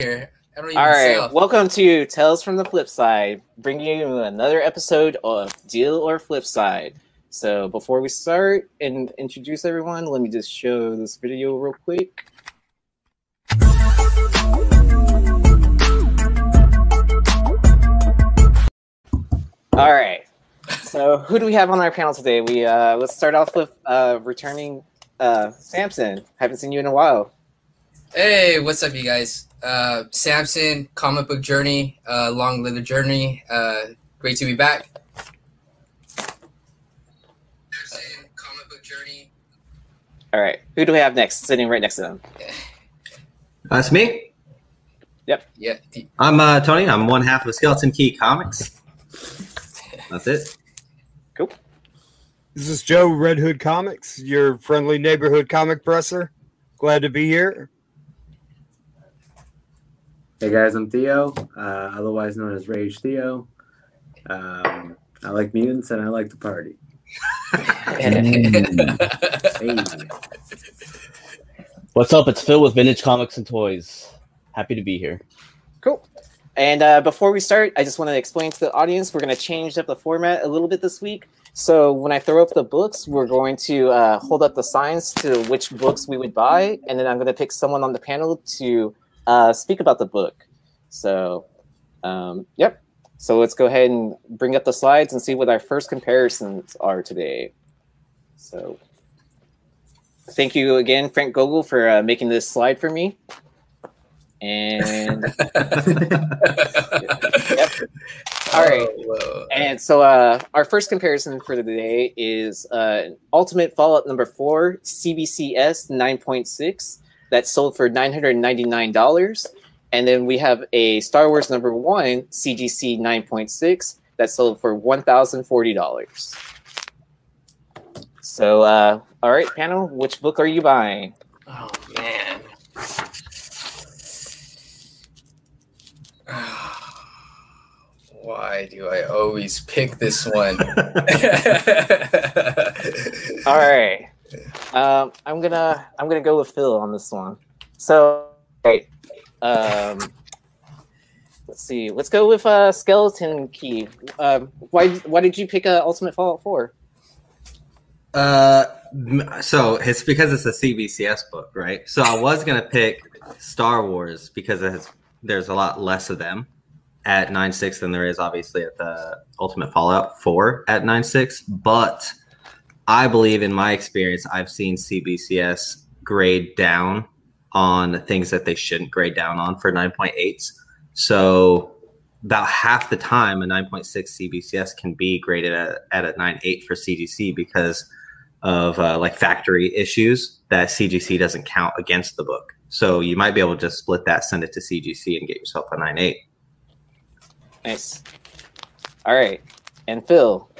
here. I don't even All right, welcome to Tales from the Flip Side, bringing you another episode of Deal or Flip Side. So before we start and introduce everyone, let me just show this video real quick. All right. So who do we have on our panel today? We uh, let's start off with uh, returning uh, Samson. Haven't seen you in a while. Hey, what's up, you guys? Uh, Samson, comic book journey, uh, long live the journey. Uh, great to be back. Samson, comic book journey. All right. Who do we have next? Sitting right next to them. That's me. Yep. Yeah, I'm uh, Tony. I'm one half of Skeleton Key Comics. That's it. Cool. This is Joe Red Hood Comics, your friendly neighborhood comic presser. Glad to be here. Hey guys, I'm Theo, uh, otherwise known as Rage Theo. Um, I like mutants and I like to party. Hey. What's up? It's Phil with Vintage Comics and Toys. Happy to be here. Cool. And uh, before we start, I just want to explain to the audience we're going to change up the format a little bit this week. So when I throw up the books, we're going to uh, hold up the signs to which books we would buy, and then I'm going to pick someone on the panel to uh, speak about the book. So, um, yep. So let's go ahead and bring up the slides and see what our first comparisons are today. So, thank you again, Frank Gogol, for uh, making this slide for me. And Yep. All right. Oh. And so uh, our first comparison for today is uh, Ultimate Fallout number four, CBCS 9.6, that sold for $999. And then we have a Star Wars number one, CGC 9.6, that sold for $1,040. So, uh, all right, panel, which book are you buying? Oh man. Why do I always pick this one? All right. Um, I'm gonna I'm gonna go with Phil on this one. So, right. Um, let's see. Let's go with uh, Skeleton Key. Um, why why did you pick uh, Ultimate Fallout Four? Uh, so it's because it's a CBCS book, right? So I was gonna pick Star Wars because it has, there's a lot less of them at nine six than there is obviously at the Ultimate Fallout Four at nine six. But I believe, in my experience, I've seen CBCS grade down on things that they shouldn't grade down on for nine point eights. So about half the time a 9.6 CBCS can be graded at, at a 9.8 for CGC because of uh, like factory issues that CGC doesn't count against the book. So you might be able to just split that, send it to CGC, and get yourself a 9.8. Nice. All right. And Phil,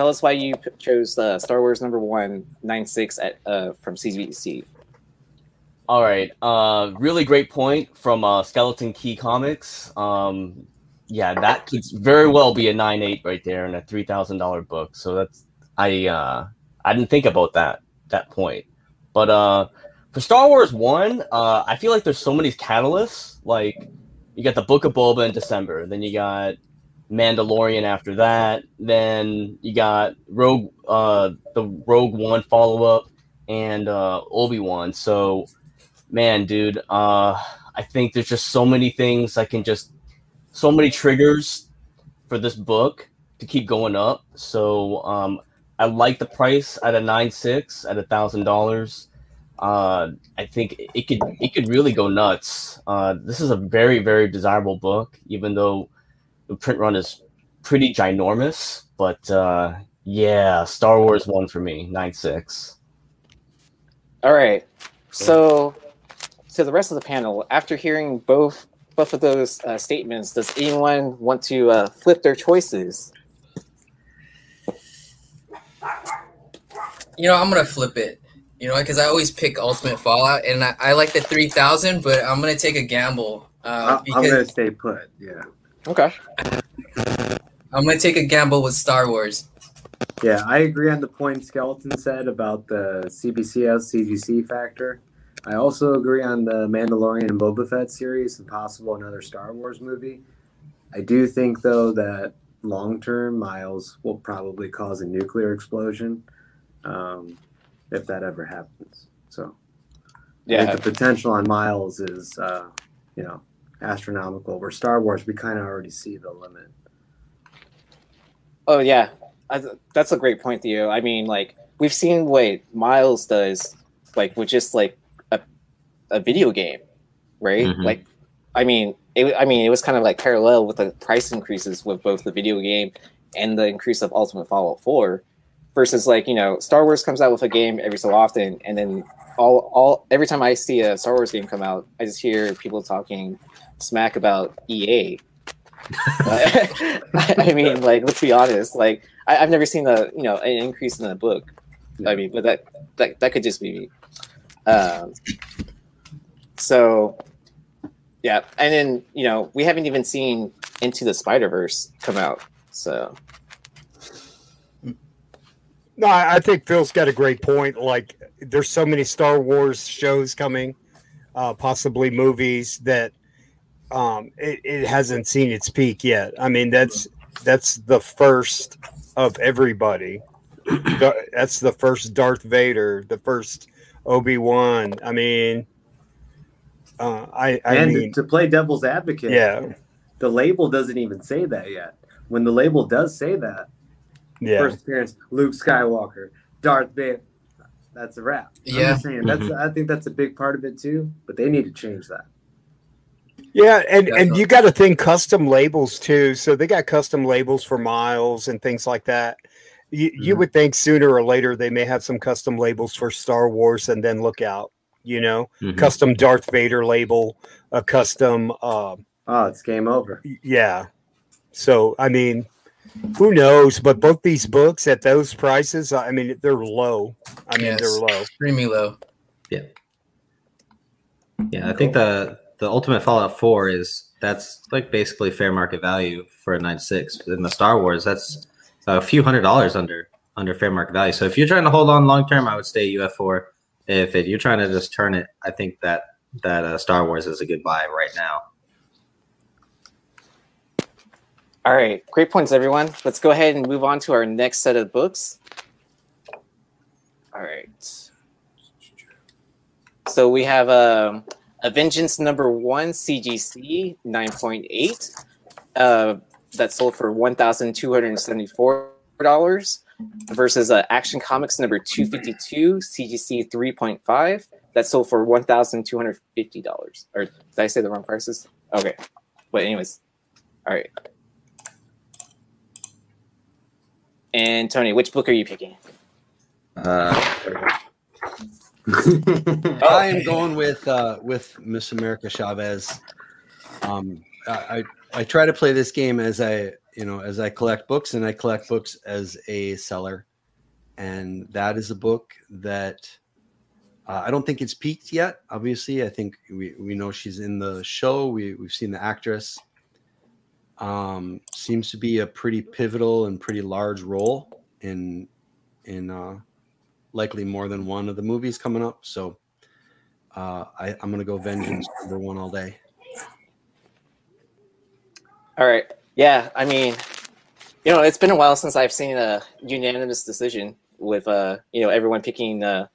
tell us why you p- chose uh, Star Wars number one nine six at uh, from CBC. All right. Uh, really great point from uh, Skeleton Key Comics. Um, yeah, that could very well be a nine eight right there and a three thousand dollar book. So that's I uh, I didn't think about that that point. But uh, for Star Wars one, uh, I feel like there's so many catalysts. Like you got the Book of Boba in December, then you got Mandalorian after that, then you got Rogue uh, the Rogue One follow up and uh, Obi Wan. So man, dude, uh, I think there's just so many things I can just, so many triggers for this book to keep going up. So um, I like the price at a nine six at a thousand dollars. Uh, I think it could it could really go nuts. Uh, this is a very very desirable book, even though the print run is pretty ginormous. But uh, yeah, Star Wars one for me nine six. All right. So, to the rest of the panel, after hearing both both of those uh, statements, does anyone want to uh, flip their choices? you know, I'm gonna flip it. You know, because I always pick Ultimate Fallout, and I, I like the 3000, but I'm gonna take a gamble uh, I- I'm gonna stay put. Yeah, Okay. I'm gonna take a gamble with Star Wars. yeah. I agree on the point Skeleton said about the CBCS CGC factor. I also agree on the Mandalorian and Boba Fett series and possible another Star Wars movie. I do think though that long term Miles will probably cause a nuclear explosion um, if that ever happens. So I Yeah, think the potential on Miles is uh, you know astronomical. Where Star Wars we kind of already see the limit. Oh yeah, I, that's a great point, Theo. I mean, like we've seen what Miles does, like with just like a, a video game, right? Mhm. Like, I mean, it. I mean, it was kind of like parallel with the price increases with both the video game and the increase of Ultimate Fallout Four, versus like you know, Star Wars comes out with a game every so often, and then all all every time I see a Star Wars game come out, I just hear people talking smack about EA. I mean, like, let's be honest. Like, I, I've never seen a you know an increase in the book. I mean, but that that that could just be me. Um, so, yeah, and then you know we haven't even seen Into the Spider Verse come out. So No, I I think Phil's got a great point. Like, there's so many Star Wars shows coming, uh, possibly movies that um, it, it hasn't seen its peak yet. I mean, that's that's the first of everybody. That's the first Darth Vader, the first Obi Wan. I mean, uh, I I and mean, to play devil's advocate, yeah, the label doesn't even say that yet. When the label does say that, yeah. first appearance, Luke Skywalker, Darth Vader, that's a wrap. I'm Yeah. just saying that's I think that's a big part of it too. But they need to change that. Yeah, and and Definitely. you got to think custom labels too. So they got custom labels for miles and things like that. You, you Mhm. would think sooner or later they may have some custom labels for Star Wars, and then look out, you know, Mhm. custom Darth Vader label, a custom, uh, Oh, it's game over. yeah. So I mean, who knows? But both these books at those prices, I mean, they're low. I mean, Yes. they're low. Extremely low. Yeah. Yeah, I think the the Ultimate Fallout Four is that's like basically fair market value for a nine six. In the Star Wars, that's a few hundred dollars under under fair market value. So if you're trying to hold on long term, I would stay UF four. If it, you're trying to just turn it, I think that that uh, Star Wars is a good buy right now. All right, great points, everyone. Let's go ahead and move on to our next set of books. All right. So we have um, a Vengeance number one CGC 9.8 uh, that sold for $1,274 versus uh, Action Comics number 252 CGC 3.5 that sold for $1,250. Or did I say the wrong prices? Okay. But, anyways, all right. And Tony, which book are you picking? Uh, I am going with uh, with Miss America Chavez. Um, I, I I try to play this game as I you know as I collect books, and I collect books as a seller, and that is a book that uh, I don't think it's peaked yet. Obviously, I think we, we know she's in the show. We we've seen the actress. Um, seems to be a pretty pivotal and pretty large role in in uh, likely more than one of the movies coming up. So uh, I, I'm gonna go Vengeance number one all day. All right. Yeah, I mean, you know, it's been a while since I've seen a unanimous decision with uh, you know, everyone picking uh,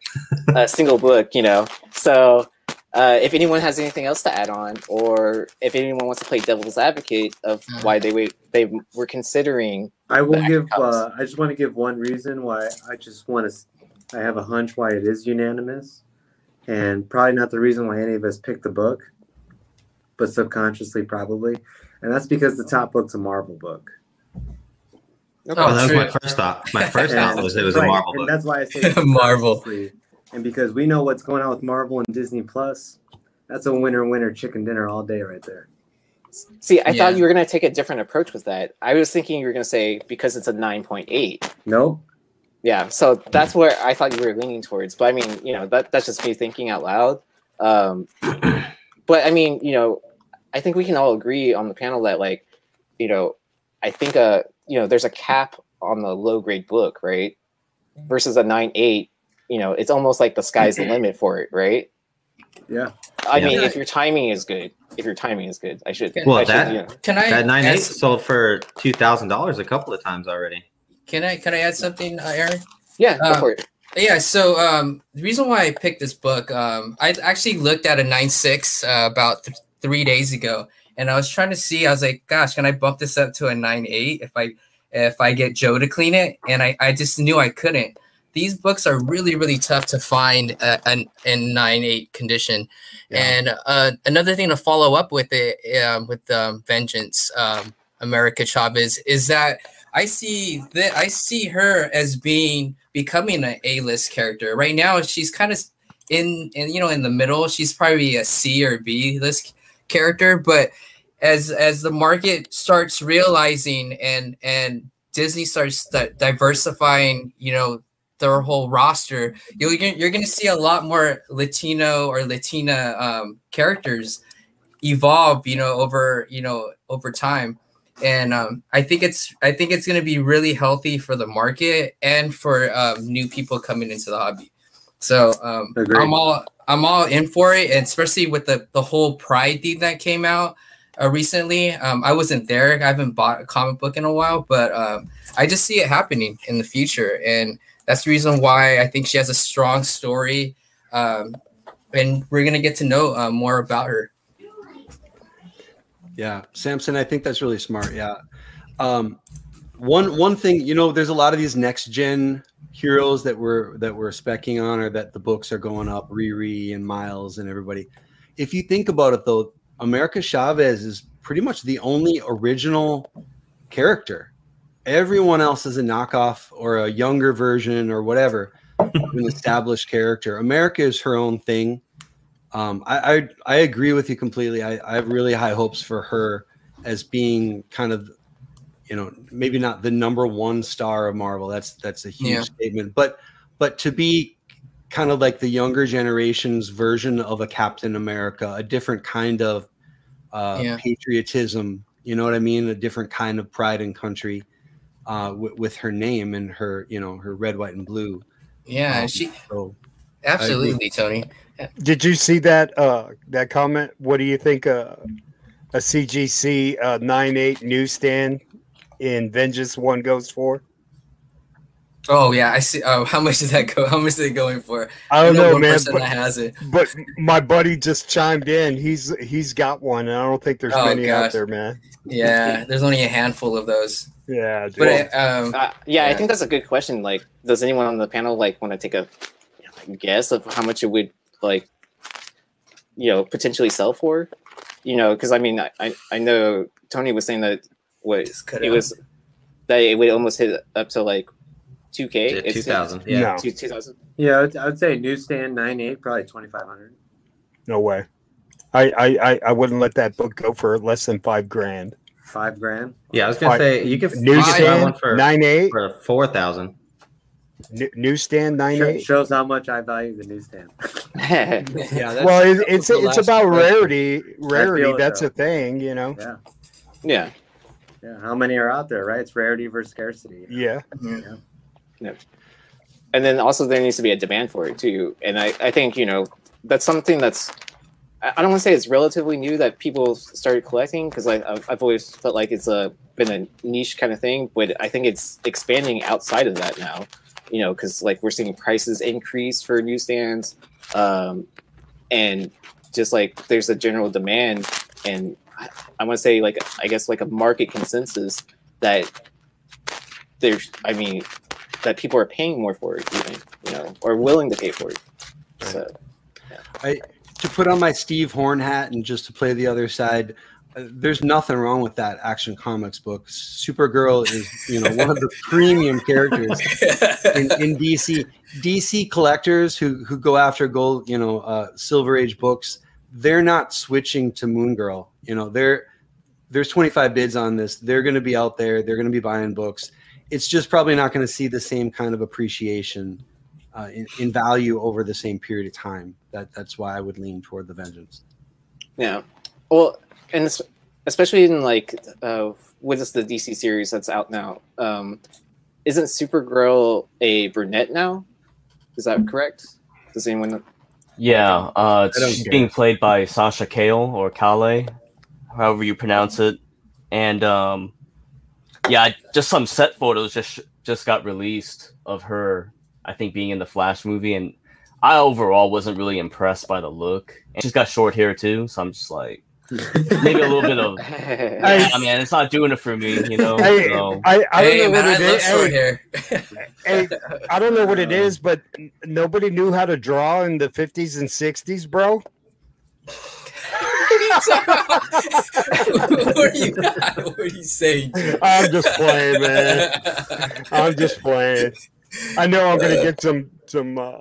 a single book, you know. So, uh, if anyone has anything else to add on, or if anyone wants to play devil's advocate of why they wait, they were considering. I will give. Uh, I just want to give one reason why. I just want to. I have a hunch why it is unanimous, and probably not the reason why any of us picked the book, but subconsciously probably, and that's because the top book's a Marvel book. Oh, oh, that was my first thought. My first thought was it was a Right, Marvel and book. that's why I say Marvel. and because we know what's going on with Marvel and Disney Plus, that's a winner winner chicken dinner all day right there. See, I Yeah. thought you were going to take a different approach with that. I was thinking you were going to say because it's a nine point eight. Nope. Yeah, so that's where I thought you were leaning towards. But I mean, you know, that that's just me thinking out loud. Um, but I mean, you know, I think we can all agree on the panel that like, you know, I think uh, you know, there's a cap on the low grade book, right? Versus a nine eight, you know, it's almost like the sky's the limit for it, right? Yeah. I Yeah. mean, if your timing is good, if your timing is good, I should. Well, I should, that- you know- Can I That nine eight sold for two thousand dollars a couple of times already. Can I can I add something, uh, Aaron? yeah, go Uh, for it. Yeah, so um, the reason why I picked this book, um, I actually looked at a nine six uh, about th- three days ago, and I was trying to see. I was like, "Gosh, can I bump this up to a nine eight if I if I get Joe to clean it?" And I, I just knew I couldn't. These books are really really tough to find uh, an, in nine eight condition. And uh, another thing to follow up with it um, with um, Vengeance, um, America Chavez, is that I see that I see her as being becoming an A list character. Right now, she's kind of in in you know in the middle. She's probably a C or B list character, but as as the market starts realizing and and Disney starts di- diversifying, you know, their whole roster, you're you're going to see a lot more Latino or Latina um, characters evolve, you know, over you know over time and um, I think it's I think it's going to be really healthy for the market and for um, new people coming into the hobby. So um, I'm all I'm all in for it, and especially with the the whole Pride thing that came out uh, recently. Um, I wasn't there; I haven't bought a comic book in a while, but um, I just see it happening in the future, and that's the reason why I think she has a strong story. Um, and we're gonna get to know uh, more about her. Yeah, Samson, I think that's really smart. Yeah. Um, one one thing, you know, there's a lot of these next gen heroes that we're that we're specking on, or that the books are going up. Riri and Miles and everybody. If you think about it, though, America Chavez is pretty much the only original character. Everyone else is a knockoff or a younger version or whatever, an established character. America is her own thing. Um, I, I I agree with you completely. I, I have really high hopes for her as being kind of, you know, maybe not the number one star of Marvel. That's that's a huge Yeah. statement, but but to be kind of like the younger generation's version of a Captain America, a different kind of uh, Yeah. patriotism. You know what I mean? A different kind of pride in country uh, with, with her name and her, you know, her red, white, and blue. Yeah, Um, she so absolutely, Tony. Did you see that uh that comment? What do you think uh, a CGC uh, 98 newsstand in Vengeance one goes for? Oh yeah, I see. Oh, how much does that go? How much is it going for? I don't know, one man. person But, that has it. but my buddy just chimed in. He's he's got one, and I don't think there's Oh, many out there, man. Yeah, there's only a handful of those. Yeah, dude. But um, Uh, yeah, I think that's a good question. Like, does anyone on the panel like want to take a guess of how much it would like, you know, potentially sell for? You know, because I mean, I, I I know Tony was saying that what Just cut it out. was that it would almost hit up to like two k. Two thousand. Yeah. No. Two two thousand. Yeah, I would, say newsstand nine eight, probably twenty five hundred. no way. I, I I I wouldn't let that book go for less than five grand. Five grand. Yeah, I was gonna Fi- say you could you one Newsstand for nine eight. for four thousand. N- newsstand nine Sho- eight. shows how much I value the newsstand. Yeah, Well, it, it's was it's about question. rarity. Rarity. That's though. a thing, you know. Yeah. yeah. Yeah. How many are out there, right? It's rarity versus scarcity. Yeah. yeah and then also there needs to be a demand for it too and i, I think you know that's something that's i I don't want to say it's relatively new that people started collecting because I've, I've always felt like it's a been a niche kind of thing but i think it's expanding outside of that now you know because like we're seeing prices increase for newsstands um, and just like there's a general demand and i, I want to say like i guess like a market consensus that there's i mean that people are paying more for it, even you know, or willing to pay for it. So I to put on my Steve Horn hat and just to play the other side, there's nothing wrong with that Action Comics book. Supergirl is, you know, one of the premium characters in, in DC. DC collectors who who go after gold, you know, uh, Silver Age books, they're not switching to Moon Girl. You know, they're there's 25 bids on this. They're going to be out there. They're going to be buying books. It's just probably not going to see the same kind of appreciation uh, in, in value over the same period of time. That that's why I would lean toward the Vengeance. yeah, well, and especially in like uh, what is the DC series that's out now? Um, isn't Supergirl a brunette now? Is that correct? Does anyone? know? Yeah, uh, she's care. being played by Sasha Calle or Kale, however you pronounce it. And um, yeah, just some set photos just just got released of her. I think being in the Flash movie, and I overall wasn't really impressed by the look. And she's got short hair too, so I'm just like maybe a little bit of. Hey, I mean, it's not doing it for me, you know. Hey, so- I, I don't hey know man, what I it love is. short Hey, hair. hey, I don't know what it is, but nobody knew how to draw in the 50s and 60s, bro. what are you? What are you saying? I'm just playing, man. I'm just playing. I know I'm gonna get some some uh,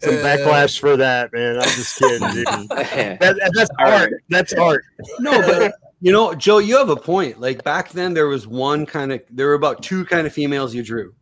some Uh, backlash for that, man. I'm just kidding, dude. That, that- that's All art. That's art. No, but you know, Joe, you have a point. Like back then, there was one kind of, there were about two kind of females you drew.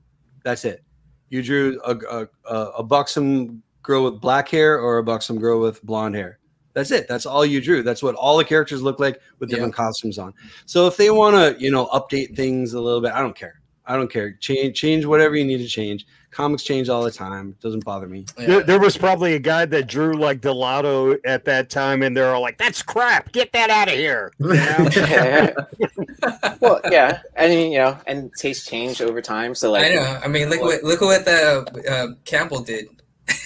That's it. You drew a, a, a, a buxom girl with black hair or a buxom girl with blonde hair. That's it. That's all you drew. That's what all the characters look like with different costumes on. So if they want to, you know, update things a little bit, I don't care. I don't care. Change, change whatever you need to change. Comics change all the time. It doesn't bother me. There, there was probably a guy that drew like Delato at that time, and they're all like, "That's crap. Get that out of here." You know? well, yeah, I mean, you know, and tastes change over time. So like, I know. I mean, look what look at what the uh, Campbell did.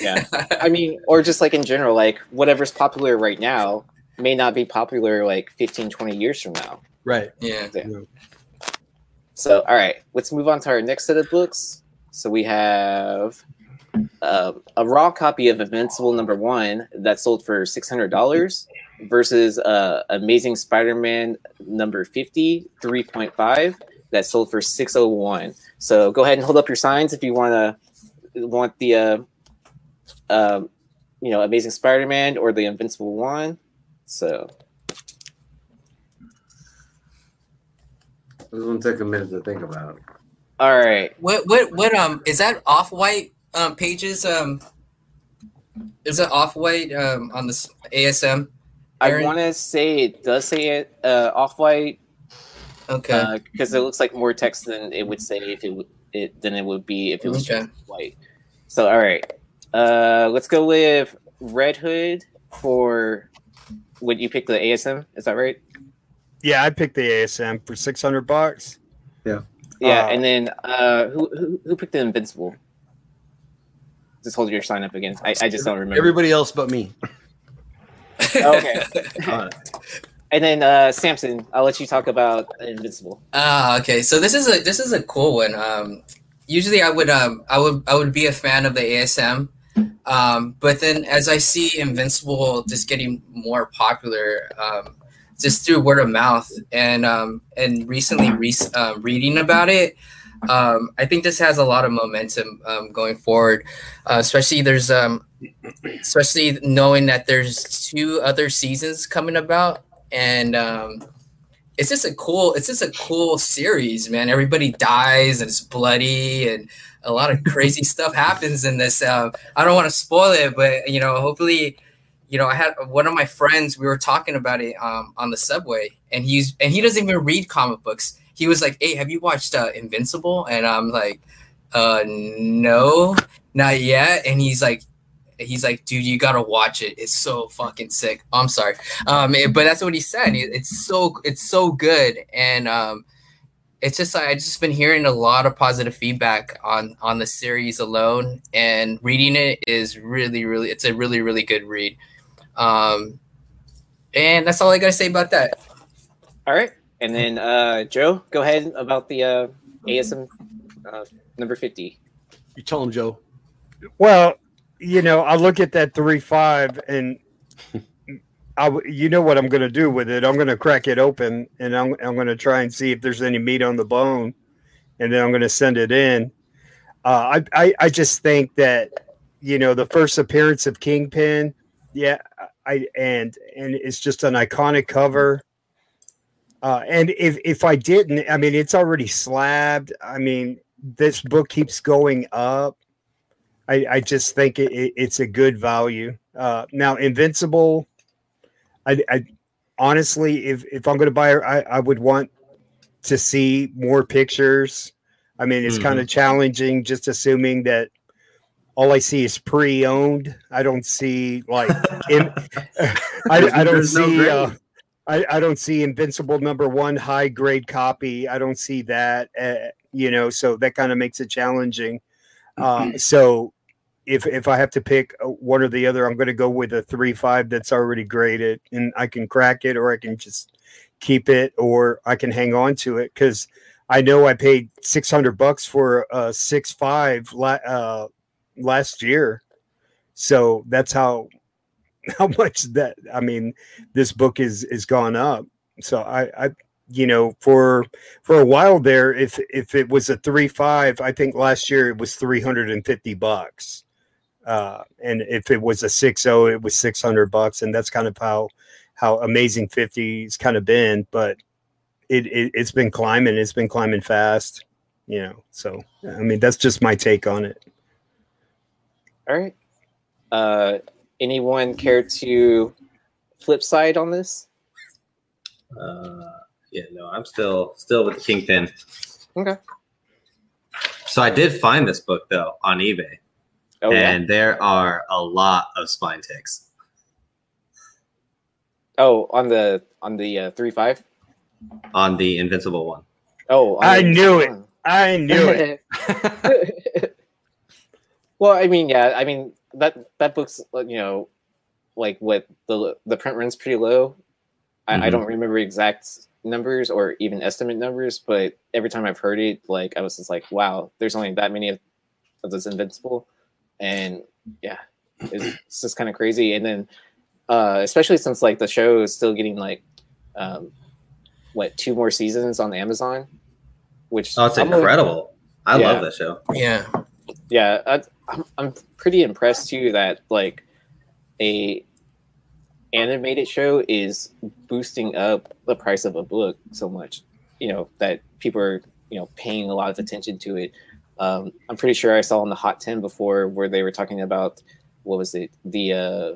yeah, I mean, or just like in general, like whatever's popular right now may not be popular like 15, 20 years from now. Right. yeah. So, all right, let's move on to our next set of books. So we have um, a raw copy of Invincible number one that sold for six hundred dollars versus uh, Amazing Spider-Man number 50, 3.5 that sold for six oh one. So go ahead and hold up your signs if you want to want the uh, um, you know Amazing Spider-Man or the Invincible one. So This one took a minute to think about. All right, What what what um is that off white um pages um is it off white um on this ASM? I want to say it does say it uh, off white Okay. because it looks like more text than it would say if it, w- it than it would be if it was Okay. white. So all right, uh, let's go with Red Hood for what you pick the ASM. Is that right? yeah, I picked the ASM for six hundred bucks. Yeah, Uh, and then uh, who, who who picked the Invincible? Just hold your sign up again. I, I just don't remember. Everybody else but me. okay. Uh, And then uh, Samson, I'll let you talk about Invincible. Ah, okay. So this is a this is a cool one. Um, usually I would um I would I would be a fan of the ASM, um, but then as I see Invincible just getting more popular, um, just through word of mouth and um and recently re- uh, reading about it, um, I think this has a lot of momentum um, going forward. Uh, especially there's um especially knowing that there's two other seasons coming about and um it's just a cool it's just a cool series man everybody dies and it's bloody and a lot of crazy stuff happens in this uh, i don't want to spoil it but you know hopefully you know i had one of my friends we were talking about it um, on the subway and he's and he doesn't even read comic books. He was like hey have you watched uh, invincible? And i'm like uh no not yet. And he's like he's like dude you gotta watch it. It's so fucking sick. I'm sorry. Um it- but that's what he said. It- it's so it's so good. And um it's just i just been hearing a lot of positive feedback on on the series alone and reading it is really really it's a really really good read um and that's all i gotta say about that All right, and then uh, Joe, go ahead about the uh, ASM uh, number fifty. you tell him, Joe. Well, you know, I look at that three five, and I, you know what I'm going to do with it. I'm going to crack it open, and I'm I'm going to try and see if there's any meat on the bone, and then I'm going to send it in. Uh, I, I I just think that you know the first appearance of Kingpin, yeah, I and and it's just an iconic cover. Uh, and if if I didn't, I mean, it's already slabbed. I mean, this book keeps going up. I, I just think it, it, it's a good value. Uh, now, Invincible, I, I honestly, if, if I'm going to buy I, I would want to see more pictures. I mean, it's kind of challenging just assuming that all I see is pre-owned. I don't see like in, I, I don't There's no see uh, I, I don't see Invincible number one high grade copy. I don't see that. Uh, you know, so that kind of makes it challenging. Uh, so if if I have to pick uh, one or the other, I'm going to go with a three five that's already graded, and I can crack it, or I can just keep it, or I can hang on to it because I know I paid six hundred bucks for a six five uh, last year, so that's how how much that I mean this book is is gone up. So I I you know for for a while there if if it was a three five I think last year it was three hundred and fifty bucks. Uh, and if it was a six zero, it was six hundred bucks, and that's kind of how how amazing 50's kind of been. But it, it it's been climbing, it's been climbing fast, you know. So I mean, that's just my take on it. All right. Uh, anyone care to flip side on this? Uh, yeah, no, I'm still still with the Kingpin. Okay. So I did find this book though on eBay, Oh yeah. and there are a lot of spine ticks. Oh, on the on the uh, three five. on the Invincible one. Oh, on I knew it. I knew it. well, I mean, yeah, I mean that that book's you know, like what the the print run's pretty low. I, I Mhm. don't remember exact numbers or even estimate numbers, but every time I've heard it, like I was just like, wow, there's only that many of, of this Invincible, and yeah, it's, it's just kind of crazy. And then, uh, especially since like the show is still getting like, um, what two more seasons on Amazon, which Oh, it's I'm a- incredible! I Yeah. love that show. Yeah. yeah I, I'm, I'm pretty impressed too that like a animated show is boosting up the price of a book so much you know that people are you know paying a lot of attention to it. Um, i'm pretty sure i saw in the hot 10 before where they were talking about what was it the uh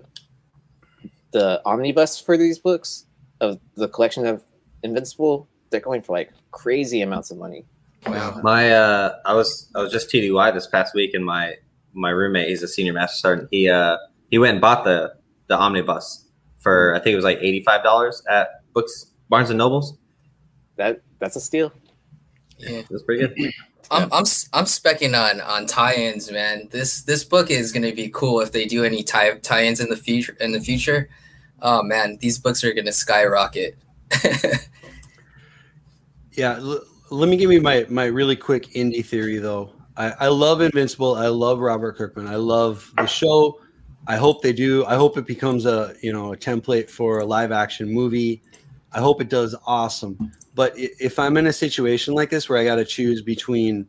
the omnibus for these books of the collection of invincible. They're going for like crazy amounts of money. Wow. My uh, I was I was just TDY this past week, and my my roommate, he's a senior master sergeant. He uh he went and bought the the omnibus for I think it was like eighty five dollars at Books Barnes and Nobles. that that's a steal Yeah. It was pretty good. I'm I'm s- I'm specking on on tie-ins, man. This this book is gonna be cool if they do any tie tie-ins in the future in the future. Oh man, these books are gonna skyrocket. Yeah, l- let me give you my my really quick indie theory though. I, I love Invincible. I love Robert Kirkman. I love the show. I hope they do. I hope it becomes a you know a template for a live action movie. I hope it does awesome. But if I'm in a situation like this where I got to choose between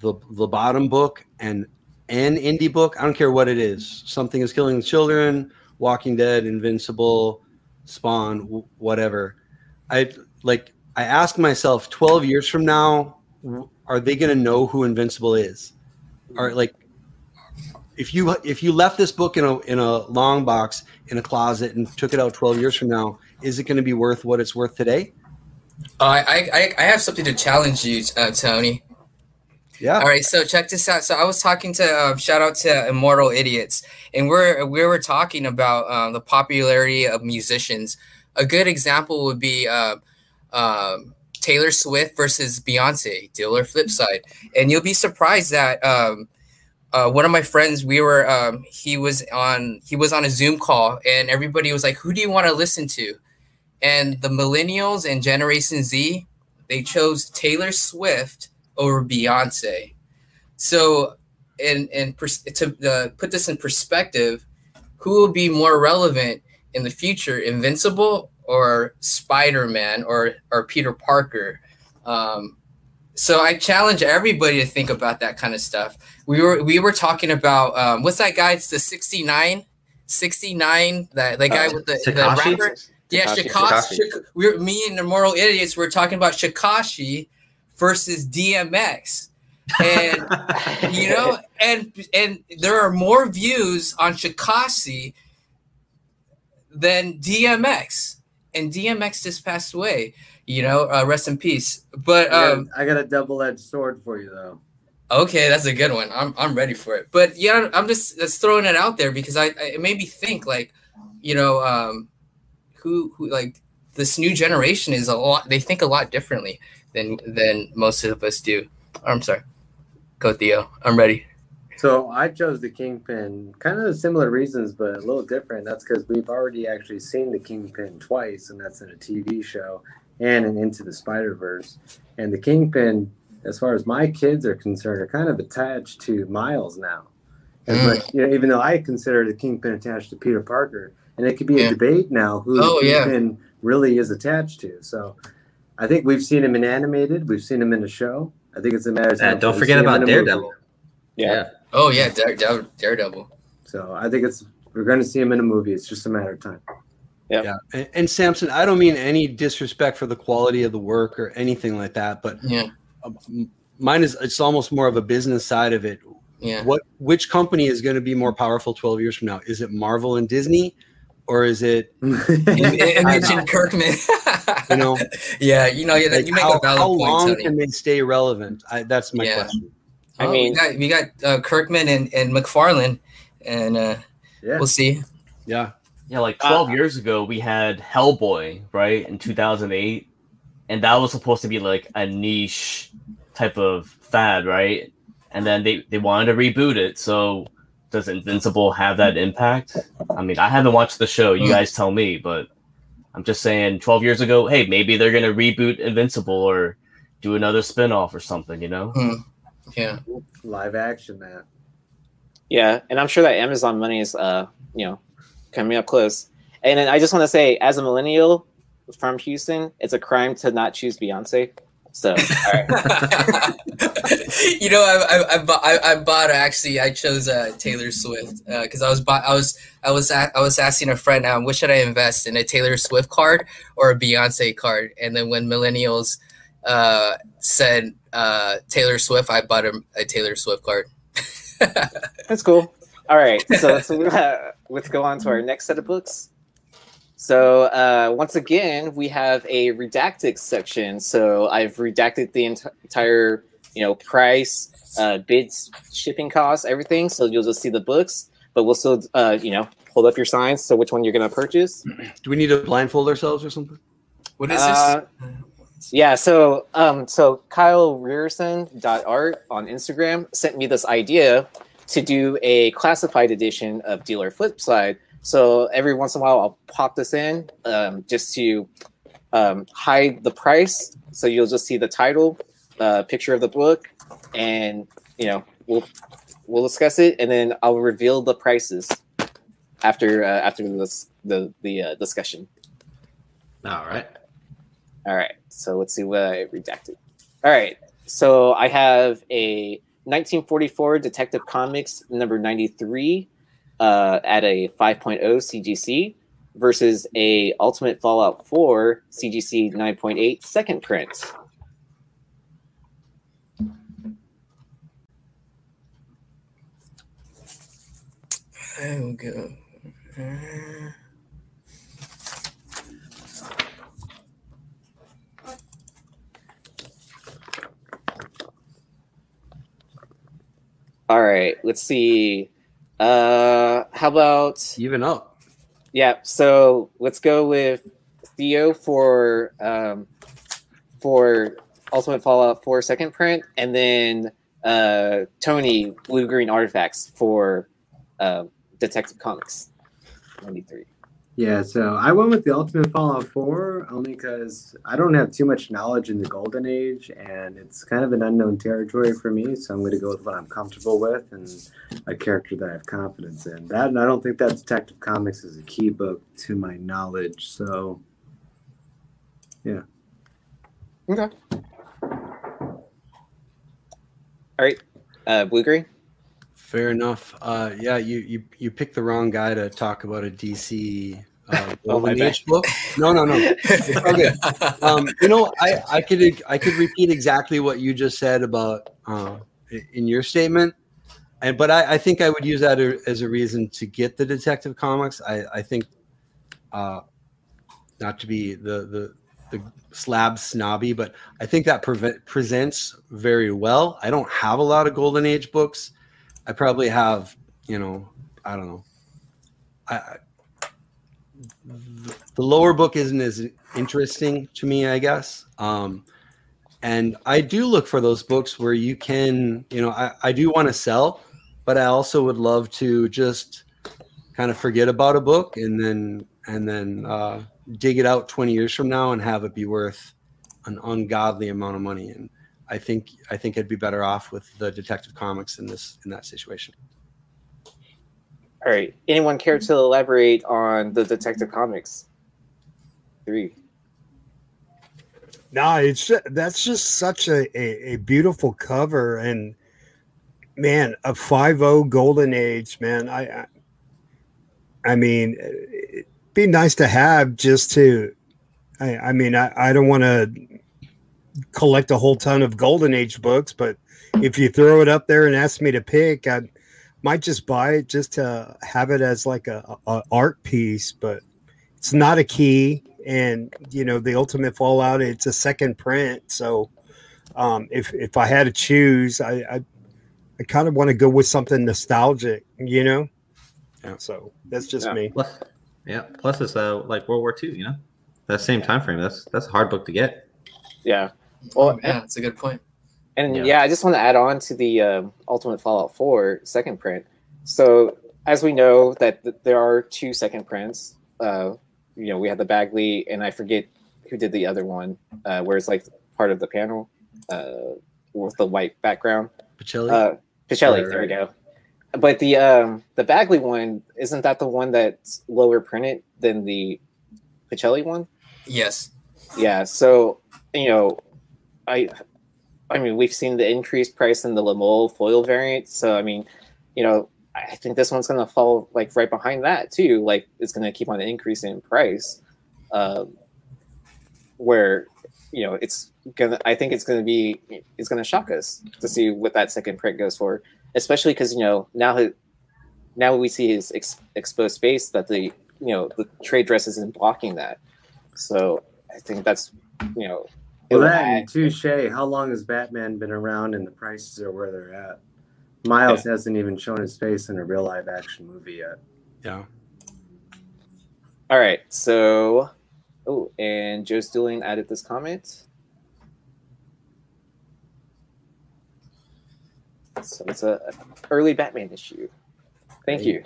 the the bottom book and an indie book, I don't care what it is. Something is killing the children. Walking Dead, Invincible, Spawn, w- whatever. I like. I ask myself, twelve years from now, are they going to know who Invincible is? Or like, if you if you left this book in a in a long box in a closet and took it out twelve years from now, is it going to be worth what it's worth today? Uh, I, I I have something to challenge you, uh, Tony. Yeah. All right, so check this out. So I was talking to um, shout out to Immortal Idiots, and we're we were talking about um, the popularity of musicians. A good example would be uh, um, Taylor Swift versus Beyonce, deal or flip side, and you'll be surprised that um, uh, one of my friends, we were um, he was on he was on a Zoom call, and everybody was like, "Who do you want to listen to?" And the millennials and Generation Z, they chose Taylor Swift over Beyonce. So, and and pers- to uh, put this in perspective, who will be more relevant in the future, Invincible or Spider Man or or Peter Parker? Um, so I challenge everybody to think about that kind of stuff. We were we were talking about um, what's that guy? It's the 69, 69, that the guy Uh, with the, the rapper. Yeah. Shikashi. Shik- we're me and the Immortal Idiots were talking about Shikashi versus DMX, and you know, and and there are more views on Shikashi than DMX, and DMX just passed away. You know, uh, rest in peace. But I got- um, I got a double edged sword for you though. Okay, that's a good one. I'm I'm ready for it. But yeah, I'm just just throwing it out there because I, I it made me think like, you know, um, who who like this new generation is a lot. They think a lot differently than than most of us do. I'm sorry. Go Theo. I'm ready. So I chose the Kingpin, kind of similar reasons, but a little different. That's because we've already actually seen the Kingpin twice, and that's in a TV show and in Into the Spider Verse. And the Kingpin, as far as my kids are concerned, are kind of attached to Miles now. As Mm. much, you know, even though I consider the Kingpin attached to Peter Parker, and it could be Yeah. a debate now who Oh, the yeah. Kingpin really is attached to. So I think we've seen him in animated, we've seen him in the show. I think it's a matter of Uh, don't forget about in a. Daredevil. Yeah. Oh yeah, Dare, Dare, Daredevil. So I think it's we're going to see him in a movie. It's just a matter of time. Yeah, and, and Samson, I don't mean any disrespect for the quality of the work or anything like that, but Yeah, um, mine is it's almost more of a business side of it. yeah. What which company is going to be more powerful 12 years from now? Is it Marvel and Disney or is it Im- Image Kirkman. you know yeah, you know, yeah, like you make how, a valid how point, long can they stay relevant? I, that's my Yeah. question. I Oh, mean- we got we got uh, Kirkman and and McFarlane, and uh, yeah. we'll see. Yeah. Yeah, like Uh, 12 years ago, we had Hellboy, right, in 2008. And that was supposed to be like a niche type of fad, right? And then they, they wanted to reboot it. So does Invincible have that impact? I mean, I haven't watched the show. You Hmm. guys tell me, but I'm just saying 12 years ago, hey, maybe they're going to reboot Invincible or do another spin off or something, you know? Yeah, Live action that. Yeah, and I'm sure that Amazon money is, uh, you know, coming up close. And then I just want to say, as a millennial from Houston, it's a crime to not choose Beyonce. So, all right. you know, I I, I, bought, I, I bought actually. I chose uh, Taylor Swift because I was I was I was a- I was asking a friend, um, what should I invest in a Taylor Swift card or a Beyonce card? And then when millennials uh, said uh, Taylor Swift, I bought a, a Taylor Swift card. That's cool. All right, so let's uh, let's go on to our next set of books. So uh, once again, we have a redacted section. So I've redacted the ent- entire, you know, price, uh, bids, shipping costs, everything. So you'll just see the books, but we'll still, uh, you know, hold up your signs. So which one you're gonna purchase? Do we need to blindfold ourselves or something? What is Uh, this? Yeah, so um so Kyle Rearson art on Instagram sent me this idea to do a classified edition of Deal or Flipside. So every once in a while I'll pop this in um, just to um, hide the price. So you'll just see the title, uh, picture of the book, and you know we'll we'll discuss it, and then I'll reveal the prices after uh, after this the the uh, discussion. All right. All right, so let's see what I redacted. All right, so I have a 1944 Detective Comics number 93 uh, at a 5.0 CGC versus a Ultimate Fallout 4 CGC 9.8 second print. I will go. Uh, All right, let's see. Uh, how about Even up. Yeah, so let's go with Theo for um, for Ultimate Fallout 4 second print, and then uh, Tony Blue Green Artifacts for uh, Detective Comics 93. Yeah, so I went with the Ultimate Fallout 4 only because I don't have too much knowledge in the Golden Age, and it's kind of an unknown territory for me. So I'm going to go with what I'm comfortable with and a character that I have confidence in. That and I don't think that Detective Comics is a key book to my knowledge. So yeah. Okay. All right, uh, Blue Green. Fair enough. Uh, yeah, you, you you picked the wrong guy to talk about a DC uh, Oh, Golden Age book. No, no, no. okay. Um, you know, I, I could I could repeat exactly what you just said about uh, in your statement, and but I, I think I would use that as a reason to get the Detective Comics. I, I think, uh, not to be the the the slab snobby, but I think that prevent, presents very well. I don't have a lot of Golden Age books. I probably have, you know, I don't know. I, the lower book isn't as interesting to me, I guess. Um, and I do look for those books where you can, you know, I, I do want to sell, but I also would love to just kind of forget about a book and then and then uh, dig it out 20 years from now and have it be worth an ungodly amount of money. And I think I think I'd be better off with the Detective Comics in this in that situation. All right. Anyone care to elaborate on the Detective Comics? Three. No, it's ju- that's just such a, a, a beautiful cover and man, a 5-0 golden age, man. I I, I mean, it'd be nice to have just to I, I mean, I, I don't want to collect a whole ton of golden age books, but if you throw it up there and ask me to pick, I might just buy it just to have it as like a, a art piece, but it's not a key and you know the ultimate fallout it's a second print so um if if i had to choose i i, I kind of want to go with something nostalgic you know Yeah. so that's just Yeah. me Plus, yeah. Plus, it's uh, like World War II. You know, that same time frame. That's that's a hard book to get. Yeah. Oh, yeah, that's a good point. And Yeah. yeah. I just want to add on to the um, Ultimate Fallout 4 second print. So, as we know that th- there are two second prints. Uh, you know, we had the Bagley, and I forget who did the other one, uh, where it's like part of the panel uh, with the white background. Pacelli? Uh, Pichelli, Right, there we go. But the um, the Bagley one isn't that the one that's lower printed than the Pichelli one? Yes. Yeah, so you know, I I mean we've seen the increased price in the Lamol foil variant, so I mean, you know, I think this one's gonna fall like right behind that too. Like it's gonna keep on increasing in price. Um where you know it's gonna I think it's gonna be it's gonna shock us to see what that second print goes for. Especially because you know now that now we see his ex- exposed space that the you know the trade dress isn't blocking that. So I think that's you know. Well, it'll that add- and touche. How long has Batman been around and the prices are where they're at? Miles hasn't even shown his face in a real live action movie yet. yeah. All right, so oh, and Joe Stilling added this comment. So it's a early Batman issue. Thank you.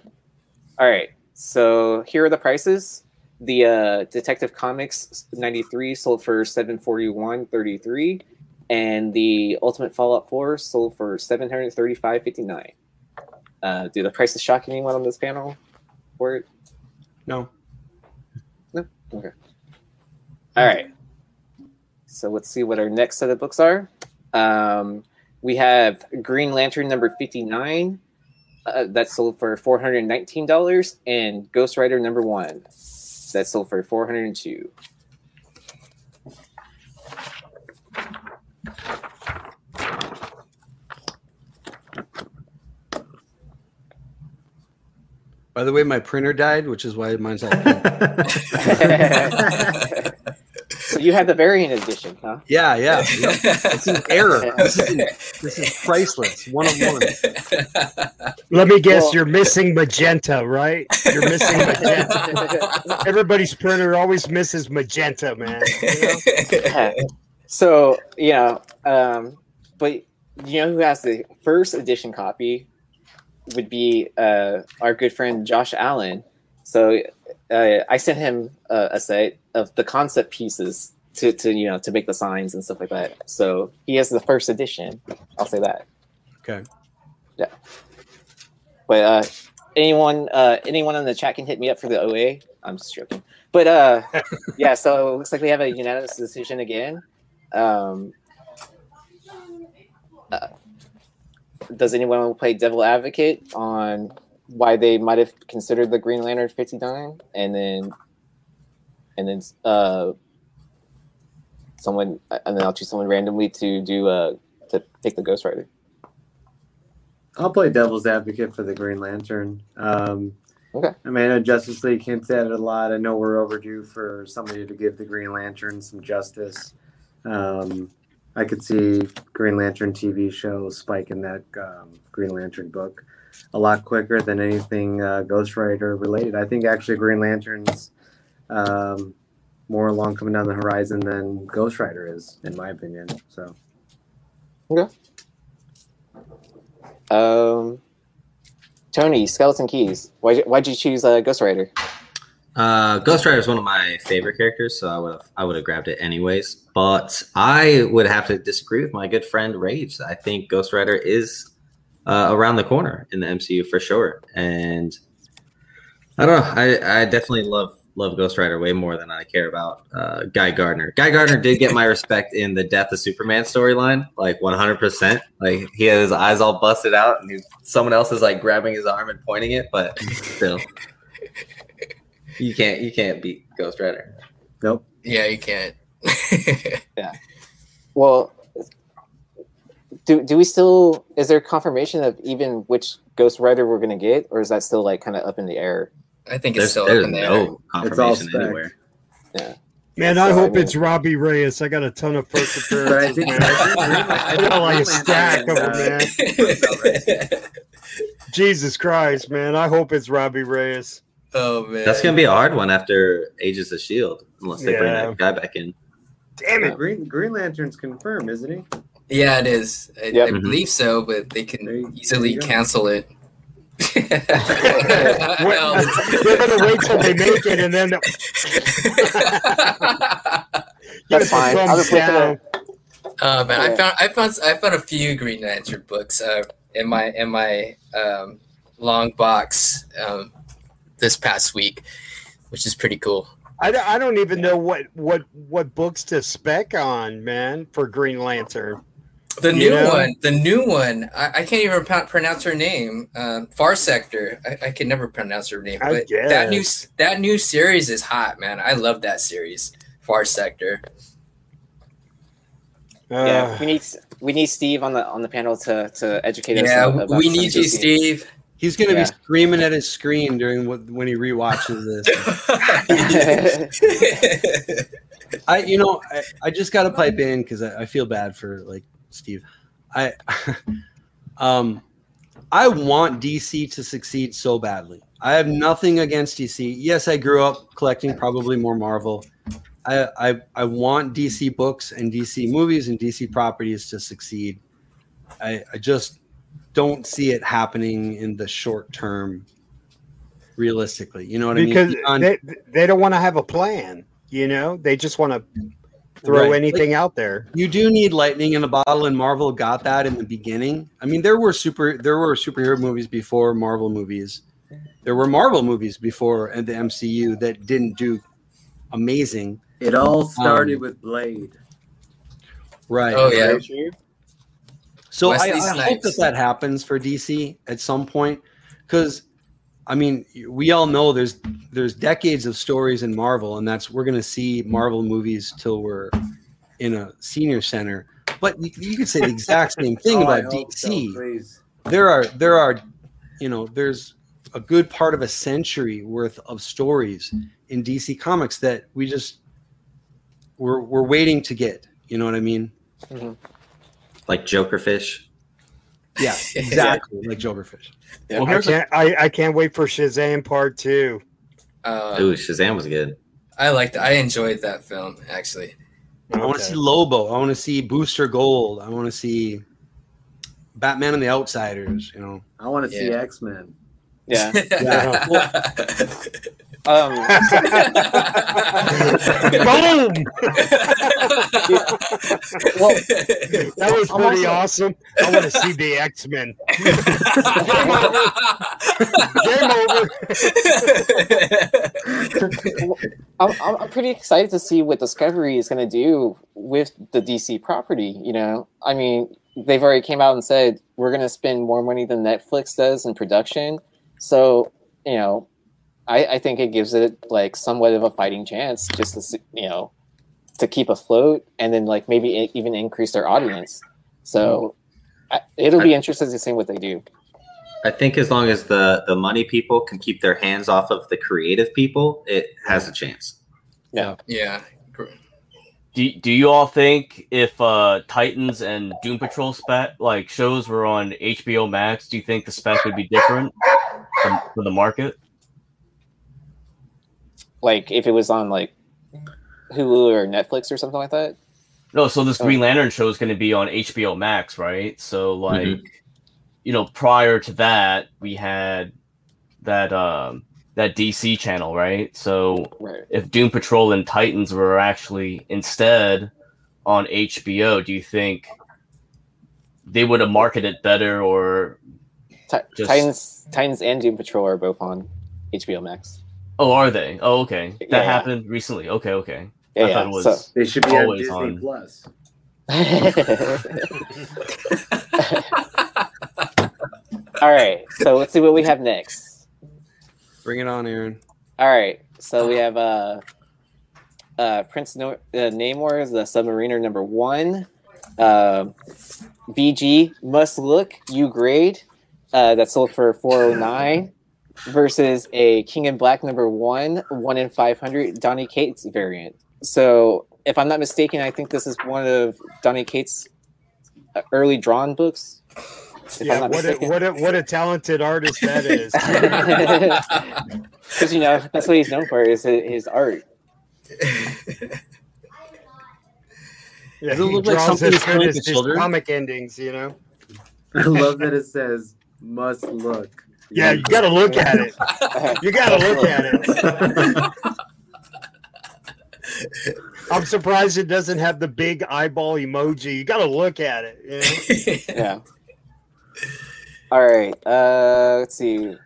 All right, so here are the prices. The uh, Detective Comics '93 sold for 741.33, and the Ultimate Fallout 4 sold for 735.59. Uh, do the prices shock anyone on this panel? For it? No. Okay. All right. So let's see what our next set of books are. Um, we have Green Lantern number 59. Uh, that sold for $419. And Ghost Rider number one. That sold for 402 By the way, my printer died, which is why mine's all pink. So you had the variant edition, huh? yeah, yeah. yeah. It's an error. This is, this is priceless. One of one. let me guess Well- you're missing magenta right you're missing magenta everybody's printer always misses magenta man you know? so you know, um, but you know who has the first edition copy would be uh, our good friend Josh Allen. So uh, I sent him uh, a set of the concept pieces to, to you know to make the signs and stuff like that. So he has the first edition. I'll say that. Okay. Yeah. But uh, anyone uh, anyone in the chat can hit me up for the OA. I'm just joking. But uh, yeah, so it looks like we have a unanimous decision again. Um, uh, does anyone play devil advocate on why they might have considered the Green Lantern 59 and then and then uh, someone and then I'll choose someone randomly to do uh, to pick the Ghost Rider. I'll play devil's advocate for the Green Lantern. Um, okay. I mean, I know Justice League hints at it a lot. I know we're overdue for somebody to give the Green Lantern some justice. Um, I could see Green Lantern TV show spiking that um, Green Lantern book a lot quicker than anything uh, Ghost Rider related. I think actually Green Lantern's um, more along coming down the horizon than Ghost Rider is, in my opinion. So Um, Tony, Skeleton Keys. Why why'd you choose uh, Ghost Rider? Uh, Ghost Rider is one of my favorite characters, so I would have I would have grabbed it anyways. But I would have to disagree with my good friend Rage. I think Ghost Rider is uh, around the corner in the MCU for sure, and I don't know. I, I definitely love love Ghost Rider way more than I care about uh, Guy Gardner. Guy Gardner did get my respect in the Death of Superman storyline, like 100. percent Like he had his eyes all busted out, and he, someone else is like grabbing his arm and pointing it, but still. You can't you can't beat Ghost Rider. nope. yeah, you can't. Yeah. Well, do do we still? Is there confirmation of even which Ghost Rider we're gonna get, or is that still like kind of up in the air? I think it's There's, still there's up in there. no It's all confirmation spec. anywhere. Man, So, I I hope mean- it's Robbie Reyes. I got a ton of first But I appearances. I got like a stack of them, uh, man. Jesus Christ, man. I hope it's Robbie Reyes. oh man, That's gonna be a hard one after Agents of Shield, unless they bring that guy back in. Damn it. Green Green Lantern's confirmed, isn't he? Yeah, it is. I, Yep. I Mhm. believe so, but they can There easily there cancel it. Wait, They're gonna wait till they make it and then That's fine. I'll just wait for the. Uh, man, I found I found I found a few Green Lantern books uh, in my in my um, long box um, this past week, which is pretty cool. I don't, I don't even know what what what books to spec on, man, for Green Lantern. The new know? one, the new one, I, I can't even pro- pronounce her name. Um, Far Sector, I, I can never pronounce her name. But that new that new series is hot, man. I love that series, Far Sector. Yeah, Uh, we need we need Steve on the on the panel to to educate us. Yeah, we need you, DC. Steve. He's gonna Yeah. be screaming at his screen during what, when he rewatches this. I, you know, I, I just got to pipe in because I, I feel bad for like Steve. I, um, I want DC to succeed so badly. I have nothing against DC. Yes, I grew up collecting probably more Marvel. I, I, I want DC books and DC movies and DC properties to succeed. I, I just don't see it happening in the short term. Realistically, you know what because I mean? Beyond- they they don't want to have a plan. You know, they just want to throw Right. anything out there. you do need lightning in a bottle and marvel got that in the beginning i mean there were super there were superhero movies before marvel movies there were marvel movies before and the mcu that didn't do amazing It all started Um, with Blade. right Oh yeah, so I, Wesley I hope that that happens for dc at some point because i mean we all know there's there's decades of stories in marvel and that's we're going to see marvel movies till we're in a senior center but you, you could say the exact same thing Oh, about hope so, dc there are there are you know there's a good part of a century worth of stories in DC Comics that we just we're we're waiting to get. You know what I mean? Like Jokerfish. Yeah, exactly. like Jokerfish. Well, I can't I, I can't wait for Shazam Part Two. uh, Ooh, Shazam was good. I liked. I enjoyed that film actually. I want to see Lobo. I want to see Booster Gold. I want to see Batman and the Outsiders. You know, I want to see X Men. Yeah. yeah. Um, Boom! well, That was I'm pretty also- awesome. I want to see the X Men. Game over. I'm, I'm I'm pretty excited to see what Discovery is going to do with the DC property. You know, I mean, they've already came out and said we're going to spend more money than Netflix does in production. So, you know, I, I think it gives it like somewhat of a fighting chance, just to you know, to keep afloat and then like maybe even increase their audience. So, I, it'll be interesting to see what they do. I think as long as the the money people can keep their hands off of the creative people, it has a chance. Yeah. Yeah. Do, do you all think if uh, Titans and Doom Patrol spec like shows were on HBO Max, do you think the spec would be different from, for the market? Like if it was on like Hulu or Netflix or something like that. No, so this Oh. Green Lantern show is going to be on HBO Max, right? So like, Mhm. you know, prior to that, we had that um that DC channel, right? So Right. if Doom Patrol and Titans were actually instead on HBO, do you think they would have marketed better or Just- Titans, Titans, and Doom Patrol are both on HBO Max. Oh are they? Oh okay. That Yeah, yeah. happened recently. Okay, okay. Yeah, I thought it was So- They should be on Always Disney on. Plus. All right. So let's see what we have next. Bring it on, Aaron. All right. So we have uh, uh, Prince no- uh, Namor is the submariner number one. Uh, VG must look you grade uh, that sold for 409 versus a King in Black number one, one in 500 Donny Cates variant. So if I'm not mistaken, I think this is one of Donny Cates' uh, early drawn books. Yeah, what a, what a what a talented artist that is. Because you know that's what he's known for is his, his art. Yeah, Does it he look like draws something as good coming as to his comic endings, you know. I love that it says must look. Yeah, you got to look at it. You got to look at it. I'm surprised it doesn't have the big eyeball emoji. You got to look at it. You know? Yeah. All right. Uh, let's see.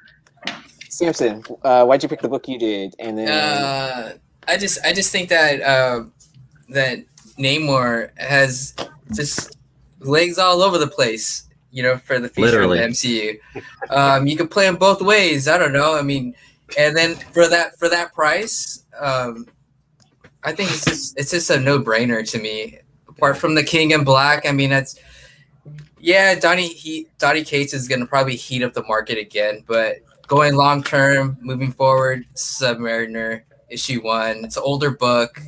Samson, uh, why'd you pick the book you did? And then uh, I just I just think that uh, that Namor has just legs all over the place. You know, for the future Literally. of the MCU. Um, you can play them both ways. I don't know. I mean, and then for that for that price, um, I think it's just it's just a no brainer to me. Apart from the King in Black, I mean that's yeah, Donny he Donny Cates is gonna probably heat up the market again, but going long term, moving forward, Submariner issue one. It's an older book.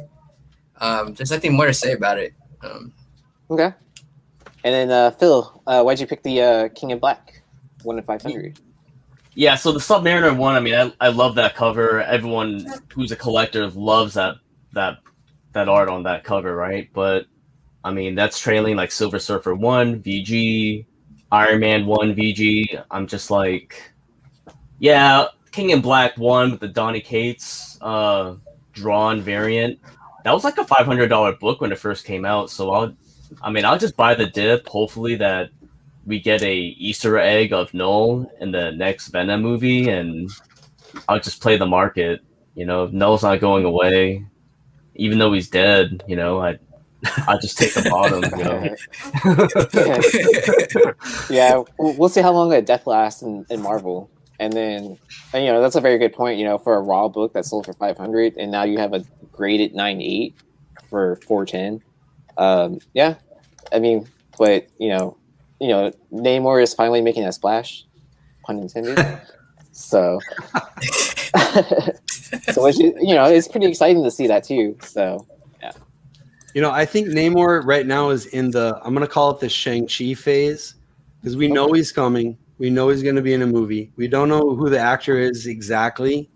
Um, there's nothing more to say about it. Um, okay. And then uh, Phil, uh, why'd you pick the uh, King in Black? One in five hundred. Yeah, so the Submariner one, I mean, I, I love that cover. Everyone who's a collector loves that that that art on that cover, right? But I mean, that's trailing like Silver Surfer one, VG, Iron Man one, VG. I'm just like, yeah, King in Black one with the Donny Cates uh, drawn variant. That was like a five hundred dollar book when it first came out. So I'll, I mean, I'll just buy the dip. Hopefully that we get a Easter egg of Null in the next Venom movie, and I'll just play the market. You know, Null's not going away, even though he's dead. You know, I I just take the bottom. You know, yeah, we'll see how long that death lasts in, in Marvel. And then, and, you know, that's a very good point. You know, for a raw book that sold for five hundred, and now you have a graded nine eight for four ten. Um, yeah, I mean, but you know, you know, Namor is finally making a splash, pun intended. so, so which is, you know, it's pretty exciting to see that too. So, yeah. You know, I think Namor right now is in the I'm gonna call it the Shang Chi phase because we know he's coming. We know he's gonna be in a movie. We don't know who the actor is exactly,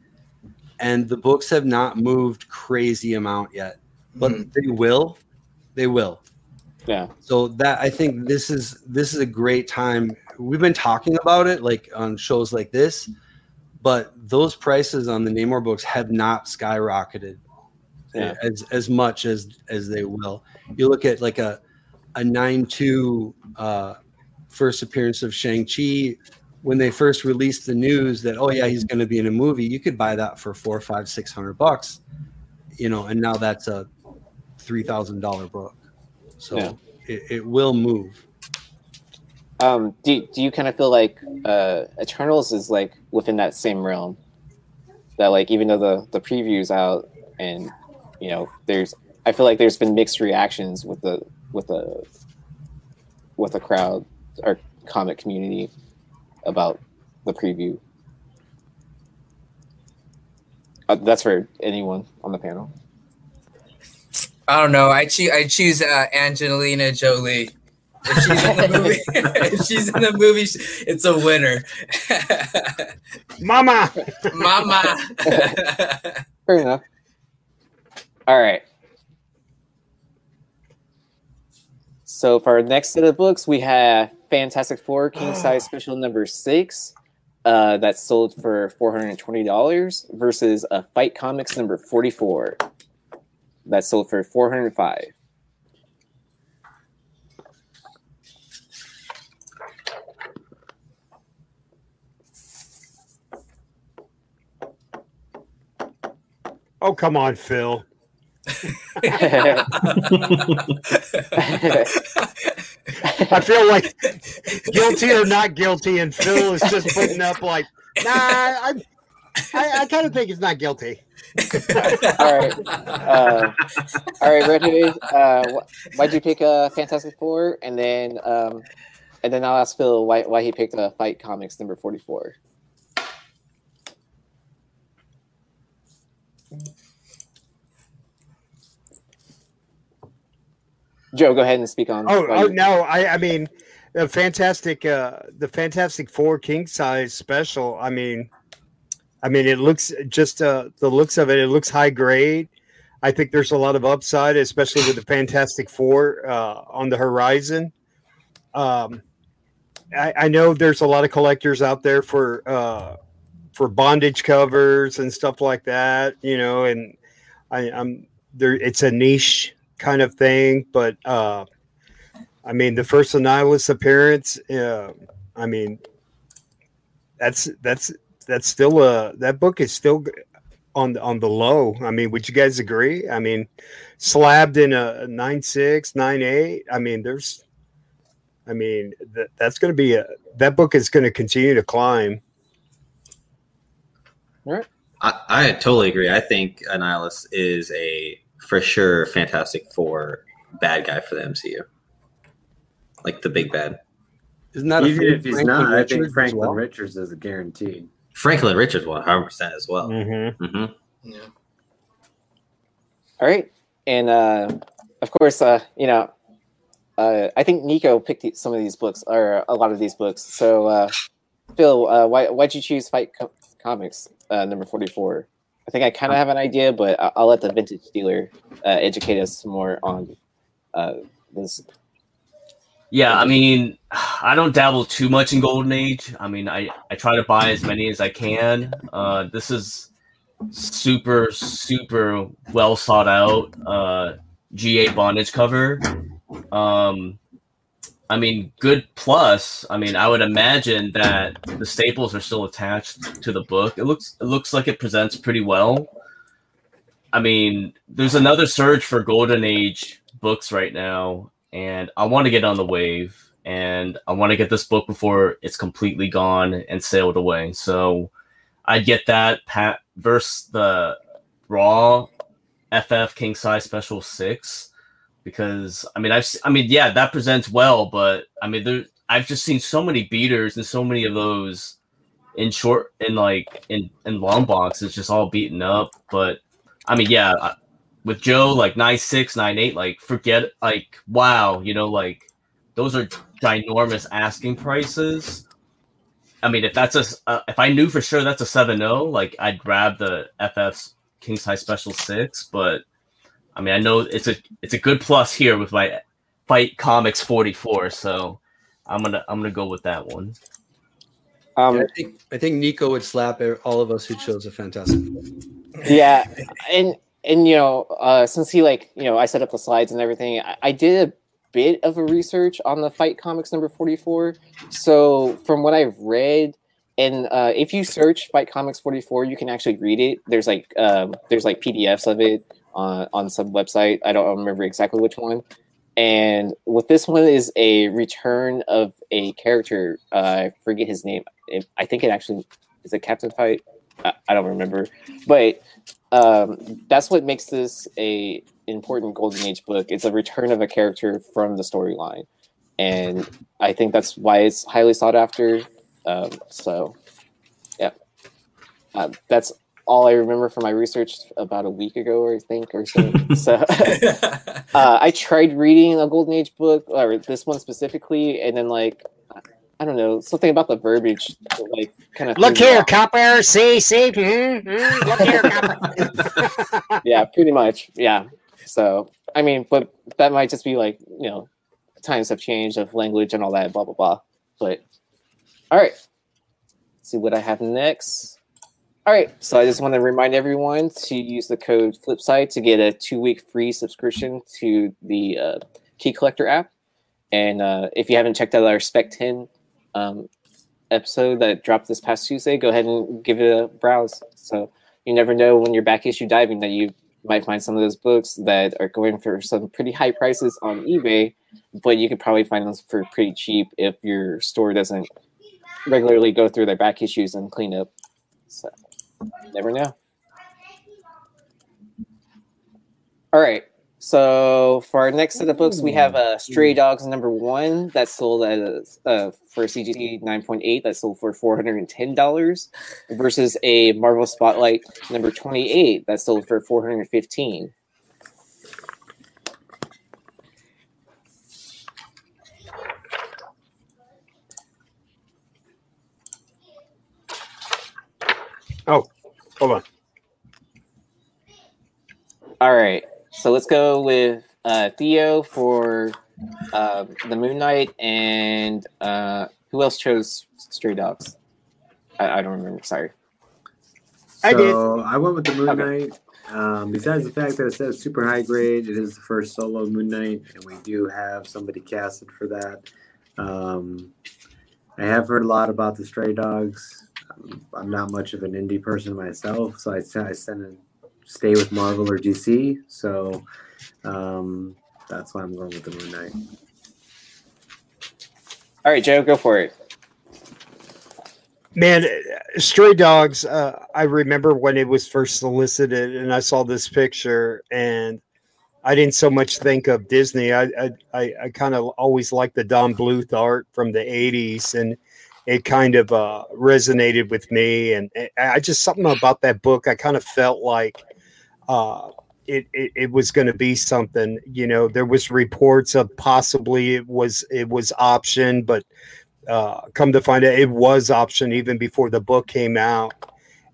and the books have not moved crazy amount yet, but Mhm. they will. They will. yeah, So that I think this is this is a great time. We've been talking about it like on shows like this, but those prices on the Namor books have not skyrocketed Yeah. as as much as as they will. You look at like a a nine two uh, first appearance of Shang Chi when they first released the news that oh yeah he's going to be in a movie. You could buy that for four, five, six hundred bucks, you know, and now that's a three thousand dollar book. So Yeah. it, it will move. Um, do do you kind of feel like uh, Eternals is like within that same realm? That like even though the the preview's out and you know there's I feel like there's been mixed reactions with the with the with the crowd or comic community about the preview. Uh, that's for anyone on the panel. I don't know. I choose. I choose uh, Angelina Jolie. If she's in the movie, she's in the movie, it's a winner. Mama. Mama. Fair enough. All right. So for our next set of books, we have Fantastic Four King Size Special Number Six. Uh, that sold for $420 versus a Fight Comics number 44. That sold for 405. Oh, come on, Phil. I feel like guilty or not guilty, and Phil is just putting up like, nah, I'm. I, I kind of think he's not guilty. all right, uh, all right, Red Hood. Uh, why'd you pick uh, Fantastic Four? And then, um, and then I'll ask Phil why why he picked uh, Fight Comics number forty four. Joe, go ahead and speak on. Oh, oh no, I, I mean, the fantastic, uh, the Fantastic Four King Size Special. I mean, I mean, it looks just uh, the looks of it. It looks high grade. I think there's a lot of upside, especially with the Fantastic Four uh, on the horizon. Um, I, I know there's a lot of collectors out there for uh, for bondage covers and stuff like that. You know, and I, I'm there. It's a niche kind of thing, but uh, I mean, the first Annihilus appearance. Uh, I mean, that's that's that's still a that book is still on the on the low. I mean, would you guys agree? I mean, slabbed in a nine six nine eight. I mean, there's. I mean, that that's going to be a that book is going to continue to climb. I, I totally agree. I think Annihilus is a for sure Fantastic Four bad guy for the MCU, like the big bad. Isn't that Even free if he's Franklin not, I think Franklin well? Richards is a guaranteed. Franklin Richards, one hundred percent as well. Mm-hmm. hmm Yeah. All right, and uh, of course, uh, you know, uh, I think Nico picked some of these books or a lot of these books. So, uh, Phil, uh, why why'd you choose Fight Co- Comics uh, number forty four? I think I kind of have an idea, but I- I'll let the vintage dealer uh, educate us some more on uh, this. Yeah, I mean, I don't dabble too much in Golden Age. I mean, I, I try to buy as many as I can. Uh, this is super, super well sought out uh, GA bondage cover. Um, I mean, good plus. I mean, I would imagine that the staples are still attached to the book. It looks it looks like it presents pretty well. I mean, there's another surge for Golden Age books right now, and I want to get on the wave, and I want to get this book before it's completely gone and sailed away. So I'd get that Pat versus the Raw FF King Size Special Six because I mean I've I mean yeah that presents well, but I mean there I've just seen so many beaters and so many of those in short in like in in long boxes just all beaten up. But I mean yeah, I- with Joe like nine six nine eight like forget like wow you know like those are ginormous asking prices. I mean, if that's a, uh, if I knew for sure that's a seven zero, like I'd grab the FF's King Size Special Six. But I mean, I know it's a it's a good plus here with my Fight Comics forty four. So I'm gonna I'm gonna go with that one. Um, I think I think Nico would slap all of us who chose a fantastic. Four. yeah and and you know uh since he like you know i set up the slides and everything i, I did a bit of a research on the fight comics number 44 so from what i've read and uh if you search fight comics 44 you can actually read it. There's like um there's like pdfs of it on on some website. I don't remember exactly which one. And with this one is a return of a character. Uh, i forget his name. I think it actually is a captain fight I, I don't remember. But um, that's what makes this a important golden age book. It's a return of a character from the storyline. And i think that's why it's highly sought after. Um, so yeah, uh, that's all I remember from my research about a week ago, I think, or so. so uh, I tried reading a Golden Age book, or this one specifically, and then like I don't know something about the verbiage, like kind of Look here, copper. See, see. mm, mm, look here, copper. yeah, pretty much. Yeah. So I mean, but that might just be like you know, times have changed of language and all that, blah blah blah. But all right, Let's see what I have next. All right, so I just want to remind everyone to use the code Flipside to get a two-week free subscription to the uh, Key Collector app. And uh, if you haven't checked out our Spec 10 um, episode that dropped this past Tuesday, go ahead and give it a browse. So you never know when you're back issue diving that you might find some of those books that are going for some pretty high prices on eBay, but you could probably find them for pretty cheap if your store doesn't regularly go through their back issues and clean up. So never know. All right. So for our next set of books, we have uh, Stray Dogs number one that sold at a, uh, for CGC 9.8 that sold for $410 versus a Marvel Spotlight number 28 that sold for 415 Oh, hold on. All right. So let's go with uh, Theo for uh, the Moon Knight, and uh, who else chose Stray Dogs? I, I don't remember. Sorry. So I did. I went with the Moon Okay. Knight. Um, besides the fact that it says super high grade, it is the first solo Moon Knight, and we do have somebody casted for that. Um, I have heard a lot about the Stray Dogs. Um, I'm not much of an indie person myself, so I, tend to stay with Marvel or DC. So um, that's why I'm going with the Moon Knight. All right, Joe, go for it. Man, uh, Stray Dogs, uh, I remember when it was first solicited and I saw this picture and I didn't so much think of Disney. I I, I, I kind of always liked the Don Bluth art from the 80s and it kind of uh, resonated with me. And I- I just, something about that book, I kind of felt like uh, it, it, it was going to be something, you know, there was reports of possibly it was, it was option, but uh, come to find out it was option even before the book came out.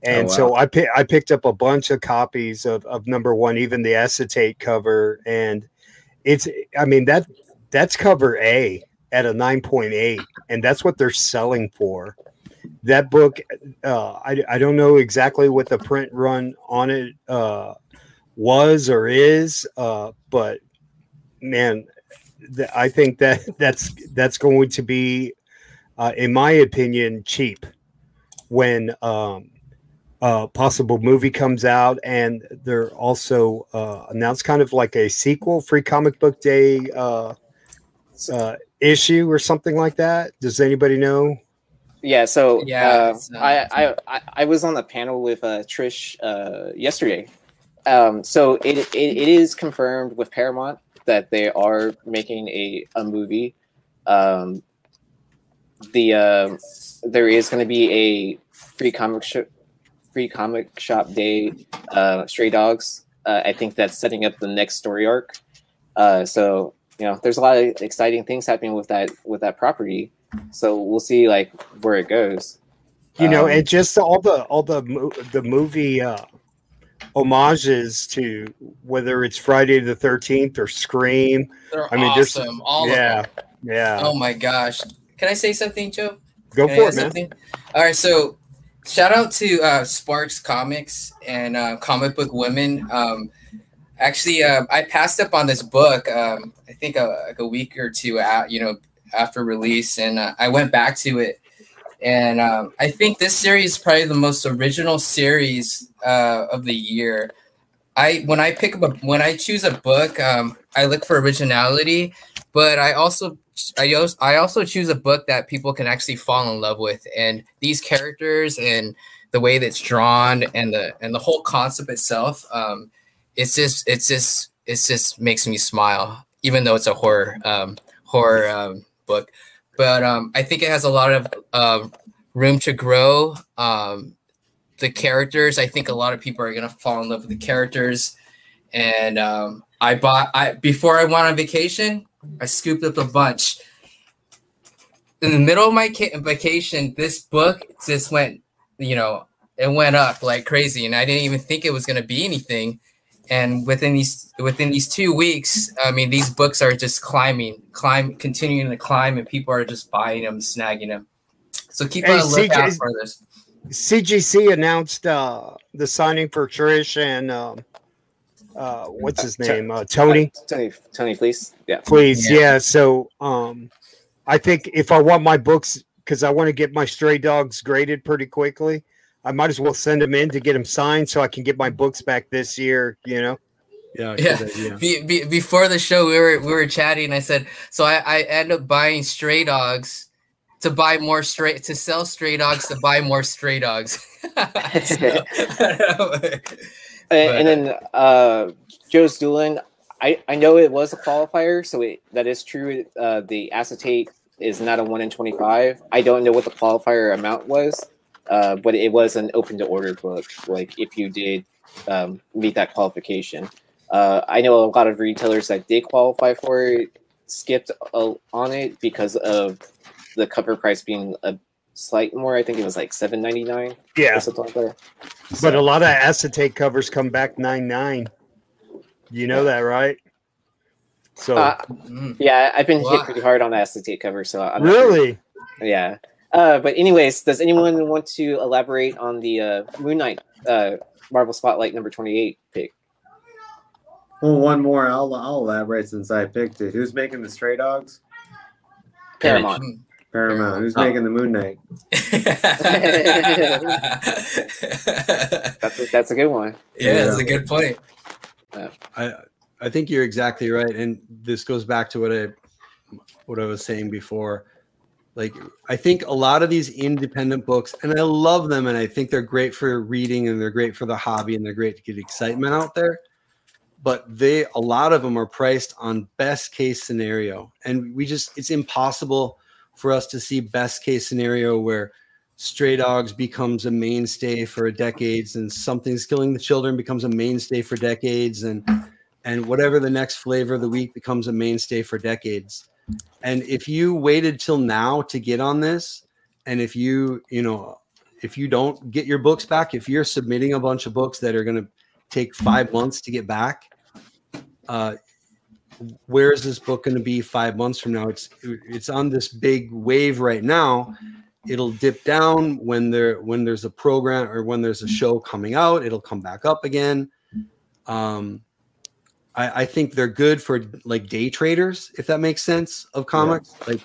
And wow. so I pi- I picked up a bunch of copies of, of number one, even the acetate cover, and it's I mean that that's cover A at a nine point eight, and that's what they're selling for. That book, uh, I I don't know exactly what the print run on it uh, was or is, uh, but man, th- I think that that's that's going to be, uh, in my opinion, cheap when um, a possible movie comes out, and they're also uh, announced kind of like a sequel, Free Comic Book Day uh, uh, issue or something like that. Does anybody know? Yeah, so Yeah, uh, uh, I, I I I was on the panel with uh, Trish uh, yesterday. Um, so it, it it is confirmed with Paramount that they are making a a movie. Um, the uh, there is going to be a free comic shop free comic shop day uh, Stray Dogs. Uh, I think that's setting up the next story arc. Uh, so you know, there's a lot of exciting things happening with that with that property. So we'll see like where it goes. You know, Um, and just all the all the the movie uh, homages to whether it's Friday the Thirteenth or Scream. They're I mean, there's- awesome. All yeah, of them. yeah. Oh my gosh. Can I say something, Joe? Go Can for add it, man. something? All right, so shout out to uh, Sparks Comics and uh, Comic Book Women. Um, actually, uh, I passed up on this book. Um, I think a, like a week or two out, you know, after release, and uh, I went back to it. And um, I think this series is probably the most original series uh, of the year. I when I pick up a when I choose a book, um, I look for originality, but I also I also I also choose a book that people can actually fall in love with, and these characters and the way that's drawn and the and the whole concept itself, um, it's just it's just it's just makes me smile, even though it's a horror um, horror um, book. But um, I think it has a lot of uh, room to grow. Um, the characters. I think a lot of people are gonna fall in love with the characters. And um, I bought I before I went on vacation, I scooped up a bunch. In the middle of my ca- vacation, this book just went, you know, it went up like crazy, and I didn't even think it was gonna be anything. And within these within these two weeks, I mean, these books are just climbing, climb, continuing to climb, and people are just buying them, snagging them. So keep Hey, on a lookout CJ for this. CGC announced uh, the signing for Trish and um, uh, what's his name? Uh, Tony. Tony Tony Fleecs. Yeah. Please, Yeah. yeah. So, um, I think if I want my books, because I want to get my stray dogs graded pretty quickly, I might as well send them in to get them signed so I can get my books back this year. You know. Yeah, Yeah. good idea. Be, be, before the show, we were we were chatting. And I said, so I, I end up buying stray dogs to buy more stray to sell stray dogs to buy more stray dogs. And, and then uh, Joe's Doolin, I, I know it was a qualifier, so it, that is true. Uh, the acetate is not a 1 in 25. I don't know what the qualifier amount was, uh, but it was an open to order book, like if you did um, meet that qualification. Uh, I know a lot of retailers that did qualify for it skipped uh, on it because of the cover price being a slight more. I think it was like seven ninety nine Yeah, or something like that. but a lot of acetate covers come back nine nine. You know that, right? So Uh, Mm. Yeah, I've been Wow. hit pretty hard on the acetate cover, so I'm not sure. really, yeah. Uh, but anyways, does anyone want to elaborate on the uh, Moon Knight uh, Marvel Spotlight number twenty eight pick? Well, one more. I'll I'll elaborate since I picked it. Who's making the Stray Dogs? Paramount. Paramount. Who's Oh. making the Moon Knight? That's a, that's a good one. yeah, that's a good point. I I think you're exactly right, and this goes back to what I what I was saying before. Like I think a lot of these independent books, and I love them, and I think they're great for reading, and they're great for the hobby, and they're great to get excitement out there. But they a lot of them are priced on best case scenario, and we just it's impossible for us to see best case scenario where Stray Dogs becomes a mainstay for decades, and Something's Killing the Children becomes a mainstay for decades, and and whatever the next flavor of the week becomes a mainstay for decades. And if you waited till now to get on this, and if you you know if you don't get your books back, if you're submitting a bunch of books that are going to take five months to get back, uh, where is this book going to be five months from now? It's it's on this big wave right now. It'll dip down when there when there's a program or when there's a show coming out. It'll come back up again. Um, I, I think they're good for like day traders, if that makes sense, of comics. Like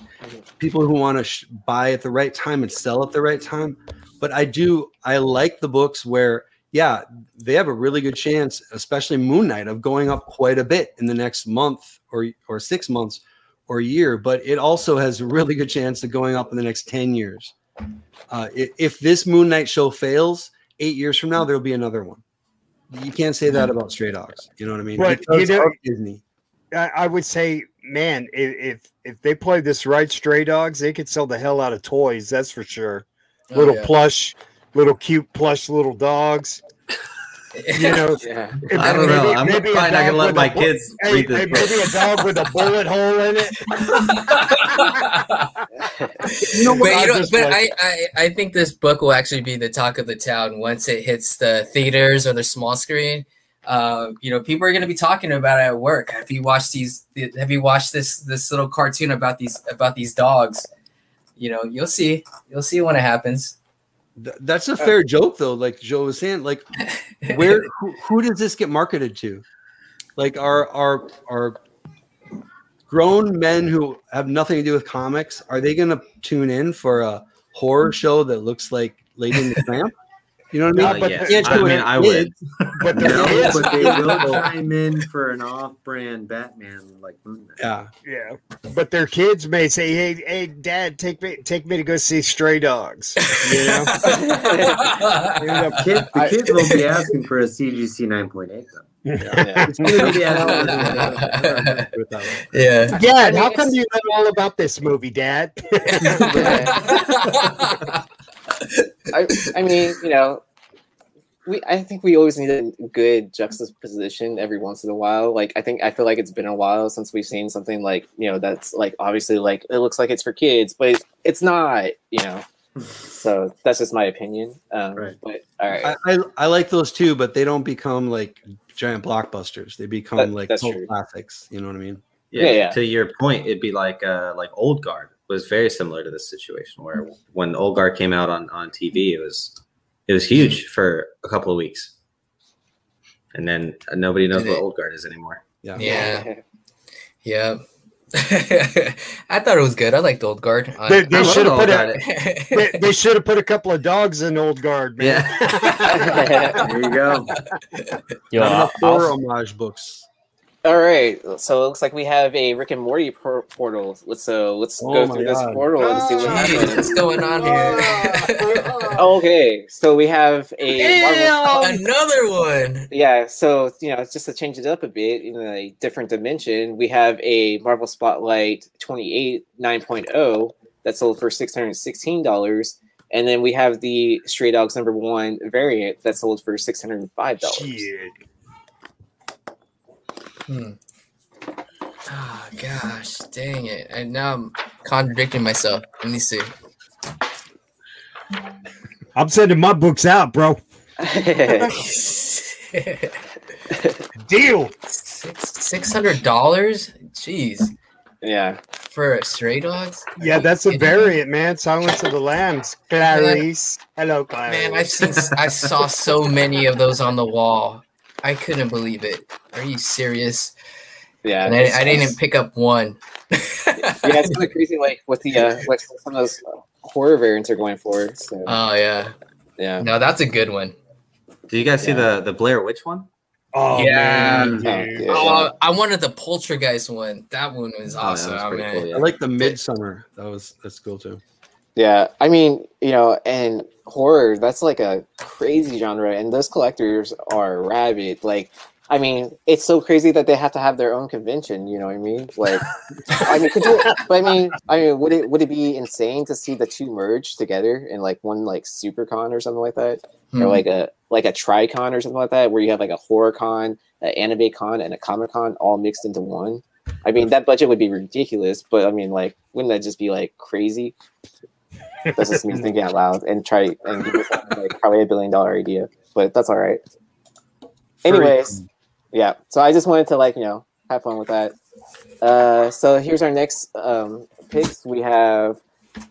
people who want to sh- buy at the right time and sell at the right time. But I do I like the books where yeah, they have a really good chance, especially Moon Knight, of going up quite a bit in the next month or or six months or year. But it also has a really good chance of going up in the next ten years. Uh, if this Moon Knight show fails, eight years from now there'll be another one. You can't say that about Stray Dogs. You know what I mean? But, Because you know- Disney. I, I would say, man, if if they play this right, stray dogs, they could sell the hell out of toys. That's for sure. Oh, little yeah. plush, little cute plush little dogs. You know, Yeah. if- I don't know. maybe- I'm maybe a probably not dog gonna let my bu- kids Hey, read this hey, book. maybe a dog with a bullet hole in it. you know, but, I you know, just but like- I, I, I think this book will actually be the talk of the town once it hits the theaters or the small screen. Uh, you know, people are going to be talking about it at work. Have you watched these? Have you watched this this little cartoon about these about these dogs? You know, you'll see. You'll see when it happens. Th- That's a uh, fair joke, though. Like Joe was saying, like where who, who does this get marketed to? Like our our our grown men who have nothing to do with comics are they going to tune in for a horror show that looks like Lady in the Tramp? You know what I No, mean? Uh, but yes. the- Can't I mean, I would. But No, the kids, but they will chime in for an off-brand Batman like Moon Knight. Yeah, yeah, but their kids may say, "Hey, hey, Dad, take me, take me to go see Stray Dogs." You know, Kid, the kids will be asking for a CGC 9.8 though. Yeah. It's gonna be- Yeah. Put it that way. yeah. Dad, how come you know all about this movie, Dad? I, I mean, you know, we I think we always need a good juxtaposition every once in a while. Like I think I feel like it's been a while since we've seen something like you know that's like obviously like it looks like it's for kids, but it's, it's not. You know, so that's just my opinion. Um, Right. But all right, I, I, I like those too, but they don't become like giant blockbusters. They become That- like cult classics. You know what I mean? Yeah, yeah. To your point, it'd be like uh like Old Guard was very similar to this situation where when Old Guard came out on on TV, it was it was huge for a couple of weeks, and then nobody knows Did what it- Old Guard is anymore. Yeah. Yeah. Yep. I thought it was good. I liked Old Guard. They, they should have put Guard. a, they, they should have put a couple of dogs in Old Guard, man. Yeah. There you go. Yo, Not I'll- homage books. All right. So it looks like we have a Rick and Morty por- portal. Let's so let's Oh go my through this God. portal and see what. Oh, happens. what's going on here? Oh, okay, so we have a Marvel. Another one. Yeah, so you know, just to change it up a bit in a different dimension, we have a Marvel Spotlight 28 9.0 that sold for six hundred sixteen dollars, and then we have the Stray Dogs number one variant that sold for six hundred five dollars. Shit. Hmm. Oh gosh, dang it! And now I'm contradicting myself. Let me see. I'm sending my books out, bro. Deal. Six six hundred dollars? Jeez, yeah, for stray dogs? Yeah, that's a variant, man. Silence of the Lambs. Clarice. Hello, Clarice. Man, I've seen, I saw so many of those on the wall. I couldn't believe it. Are you serious? yeah. And I, I didn't pick up one. yeah, it's kind of crazy, like what the uh, what some of those horror variants are going for. So Oh yeah, yeah, no, that's a good one. Do you guys see the the Blair Witch one? oh, Yeah. man, Oh, Oh, I wanted the Poltergeist one. That one was Oh, that awesome. was Oh, man. cool, yeah. I like the Midsommar. That was that's cool too. Yeah, I mean, you know, and horror, that's like a crazy genre, and those collectors are rabid. Like, I mean, it's so crazy that they have to have their own convention, you know what I mean? Like, I mean, could you, but I mean, I mean, would it would it be insane to see the two merge together in like one like super con or something like that? Hmm. Or like a like a tricon or something like that, where you have like a horror con, an anime con, and a comic con all mixed into one? I mean, that budget would be ridiculous, but I mean, like, wouldn't that just be like crazy? That's just me thinking out loud and try and give it like probably a billion dollar idea, but that's all right. Anyways, yeah. So I just wanted to like you know have fun with that. Uh, so here's our next um, picks. We have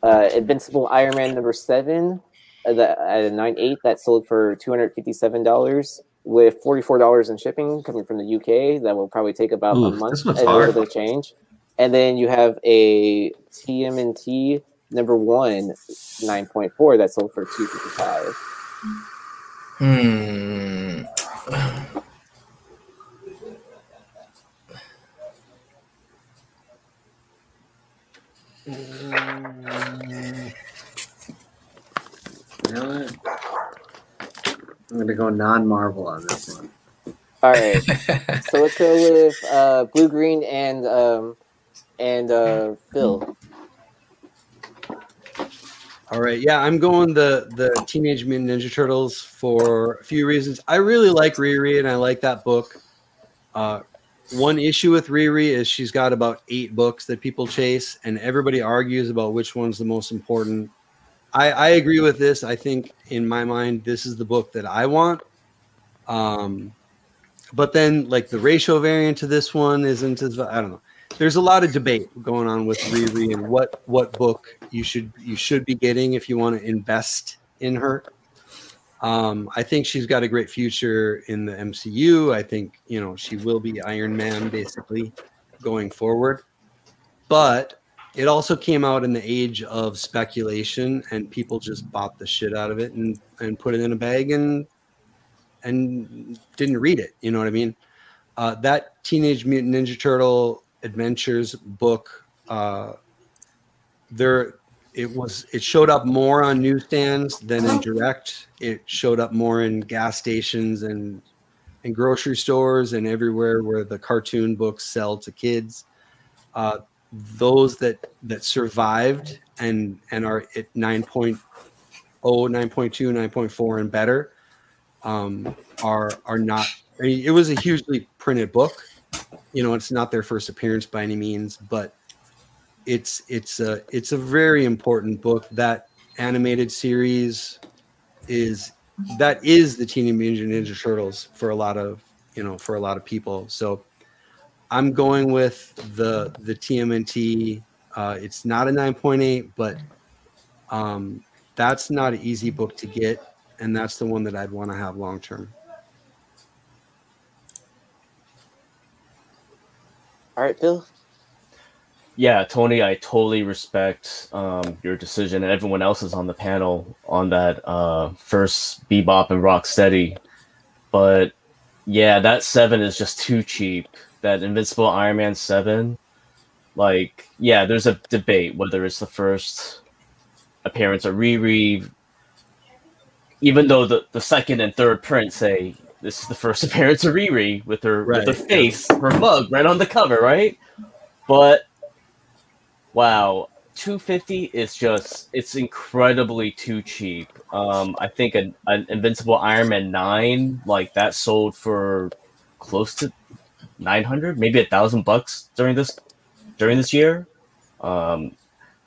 uh, Invincible Iron Man number seven uh, the, at a nine eight that sold for two hundred fifty seven dollars with forty four dollars in shipping coming from the UK. That will probably take about Ooh, a month this one's and a little hard. bit of change. And then you have a TMNT number one 9.4 that sold for 255 Hmm. You know? I'm gonna go non-Marvel on this one. all right so let's go with uh, blue green and um, and uh, phil All right, yeah, I'm going the the Teenage Mutant Ninja Turtles for a few reasons. I really like Riri, and I like that book. Uh, one issue with Riri is she's got about eight books that people chase, and everybody argues about which one's the most important. I, I agree with this. I think in my mind, this is the book that I want. Um, but then, like the ratio variant to this one isn't as I don't know there's a lot of debate going on with Riri and what what book you should you should be getting if you want to invest in her. Um, I think she's got a great future in the MCU. I think you know she will be Iron Man basically going forward. But it also came out in the age of speculation, and people just bought the shit out of it and and put it in a bag and and didn't read it. You know what I mean? Uh, that Teenage Mutant Ninja Turtle Adventures book, uh, there it was. It showed up more on newsstands than in direct. It showed up more in gas stations and and grocery stores and everywhere where the cartoon books sell to kids. Uh, those that that survived and and are at 9.0 9.2 9.4 and better um, are are not. I mean, it was a hugely printed book. You know, it's not their first appearance by any means, but it's it's a it's a very important book. That animated series is that is the Teenage Mutant Ninja Turtles for a lot of you know for a lot of people. So I'm going with the the TMNT. Uh, it's not a 9.8, but um, that's not an easy book to get, and that's the one that I'd want to have long term. All right, Bill. Yeah, Tony, I totally respect um, your decision and everyone else's on the panel on that uh, first Bebop and Rocksteady. But yeah, that seven is just too cheap. That Invincible Iron Man seven, like, yeah, there's a debate whether it's the first appearance of Riri, even though the, the second and third print say this is the first appearance of Riri with her Right. with her face, her mug right on the cover, right? But wow, 250 is just it's incredibly too cheap. Um, I think an, an Invincible Iron Man 9 like that sold for close to 900, maybe a thousand bucks during this during this year. Um,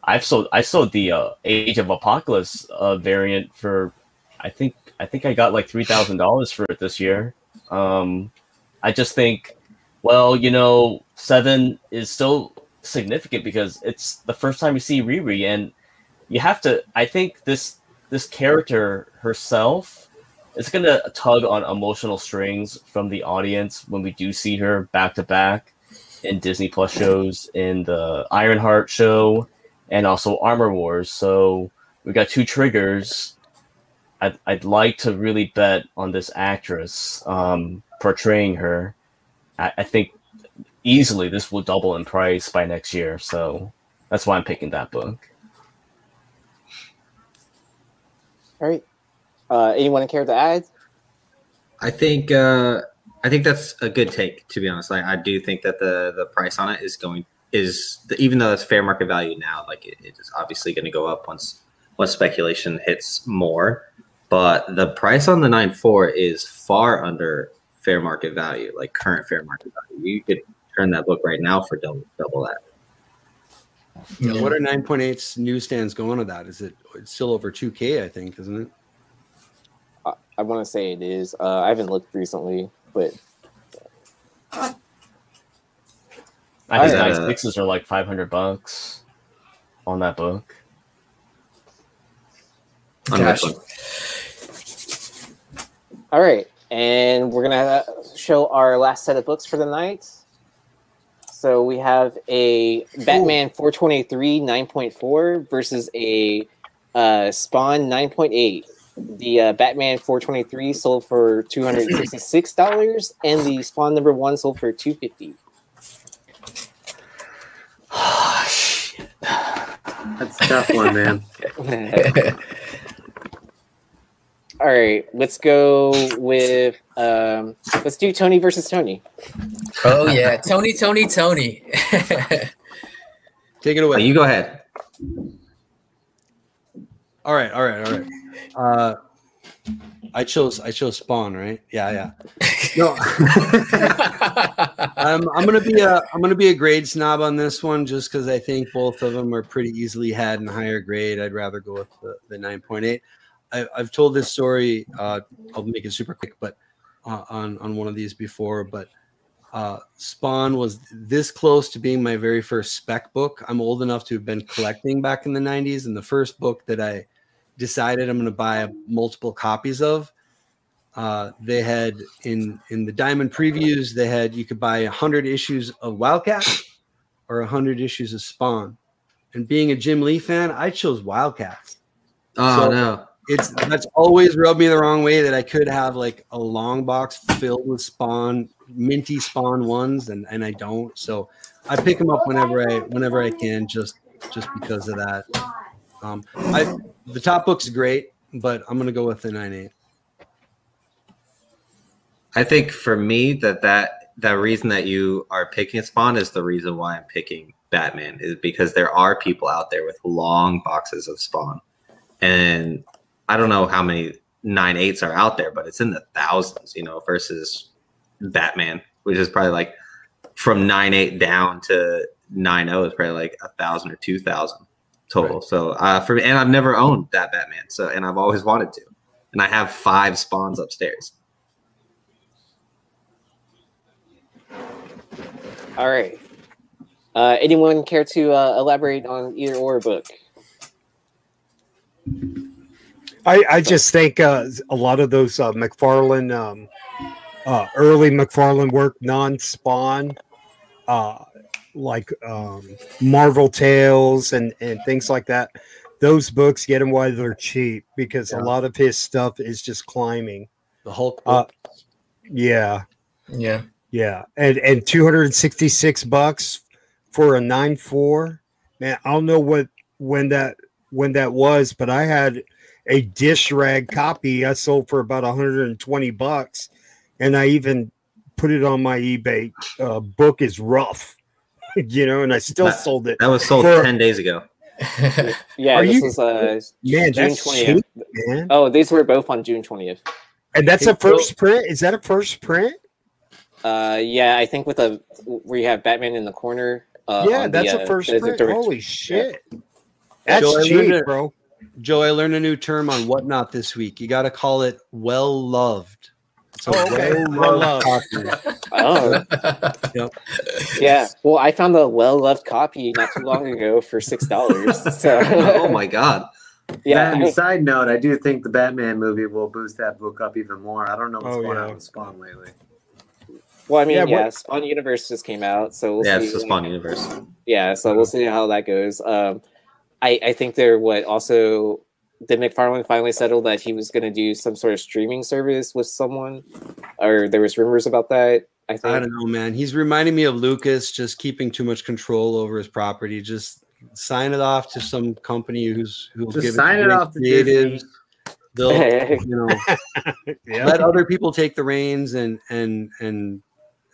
I've sold I sold the uh, Age of Apocalypse uh, variant for I think I think I got like three thousand dollars for it this year. Um, I just think, well, you know, seven is still significant because it's the first time you see Riri, and you have to. I think this this character herself is gonna tug on emotional strings from the audience when we do see her back to back in Disney Plus shows, in the Ironheart show, and also Armor Wars. So we got two triggers. I'd, I'd like to really bet on this actress um, portraying her. I, I think easily this will double in price by next year. So that's why I'm picking that book. All right. Uh, anyone care to add? I think uh, I think that's a good take. To be honest, I, I do think that the the price on it is going is even though it's fair market value now, like it, it is obviously going to go up once once speculation hits more. But the price on the nine four is far under fair market value, like current fair market value. You could turn that book right now for double double that. Yeah. What are 9.8's newsstands going to that? Is it it's still over 2K, I think, isn't it? I, I want to say it is. Uh, I haven't looked recently, but I think Alright. nine sixes are like 500 bucks on that book. On Gosh. this one. all right. And we're gonna show our last set of books for the night. So we have a Batman 423 9.4 versus a uh, Spawn 9.8. The uh, Batman 423 sold for $266, and the Spawn number one sold for 250 That's a tough one, man. All right, let's go with um, let's do Tony versus Tony. Oh yeah, Tony, Tony, Tony. Take it Oh, away. you go ahead. All right, all right, all right. Uh, I chose I chose Spawn, right? Yeah, yeah. No, I'm I'm gonna be a I'm gonna be a grade snob on this one just because I think both of them are pretty easily had in higher grade. I'd rather go with the, the 9.8. I, I've told this story. Uh, I'll make it super quick, but uh, on on one of these before. But uh, Spawn was this close to being my very first spec book. I'm old enough to have been collecting back in the 90s, and the first book that I decided I'm going to buy multiple copies of. Uh, they had in in the Diamond previews, they had you could buy hundred issues of Wildcat or hundred issues of Spawn. And being a Jim Lee fan, I chose Wildcats. Oh So- no. It's that's always rubbed me the wrong way that I could have like a long box filled with Spawn, minty Spawn ones, and and I don't. So I pick them up whenever I whenever I can, just just because of that. Um, I the top book's great, but I'm gonna go with the nine eight. I think for me that that that reason that you are picking Spawn is the reason why I'm picking Batman is because there are people out there with long boxes of Spawn, and I don't know how many nine eights are out there, but it's in the thousands, you know, versus Batman, which is probably like from nine eight down to nine zero is probably like a thousand or two thousand total. So uh, for me, and I've never owned that Batman, so and I've always wanted to, and I have five spawns upstairs. All right. Uh, anyone care to uh, elaborate on either or book? I, I just think uh, a lot of those uh, McFarlane, um, uh, early McFarlane work, non-spawn, uh, like um, Marvel Tales and and things like that. Those books get them while they're cheap because a lot of his stuff is just climbing. The Hulk. Uh. Yeah, Yeah. yeah, and and two hundred and sixty six bucks for a nine four. Man, I don't know what when that when that was, but I had a dish rag copy I sold for about 120 bucks, and I even put it on my eBay. Uh, book is rough, you know, and I still That- sold it. That was sold For- ten days ago. Yeah, Are this you- was uh, Man, June twentieth. cheap, man. Oh, these were both on June twentieth. And that's Hey, a first print. Is that a first print? Uh, yeah, I think with a where you have Batman in the corner. Uh, yeah, on the, that's uh, a first the- the print. direct- Holy shit, that's Joe, cheap, bro. Joe, I learned a new term on whatnot this week. You got to call it well loved. So Oh, okay. well-loved Well-loved. copy. Oh, yeah. Well, I found a well-loved copy not too long ago for six dollars. So, oh my god! yeah. And side note, I do think the Batman movie will boost that book up even more. I don't know what's Oh, going yeah. on with Spawn lately. Well, I mean, Yeah, yeah, Spawn Universe just came out, so we'll Yeah, see. it's the Spawn universe. Yeah, so we'll see how that goes. Um, I I think they're what also did McFarlane finally settle that he was going to do some sort of streaming service with someone, or there was rumors about that. I think. I don't know, man. He's reminding me of Lucas just keeping too much control over his property. Just sign it off to some company who's who'll Just give sign it great off to Disney. creatives. They'll you know Yeah. let other people take the reins and and and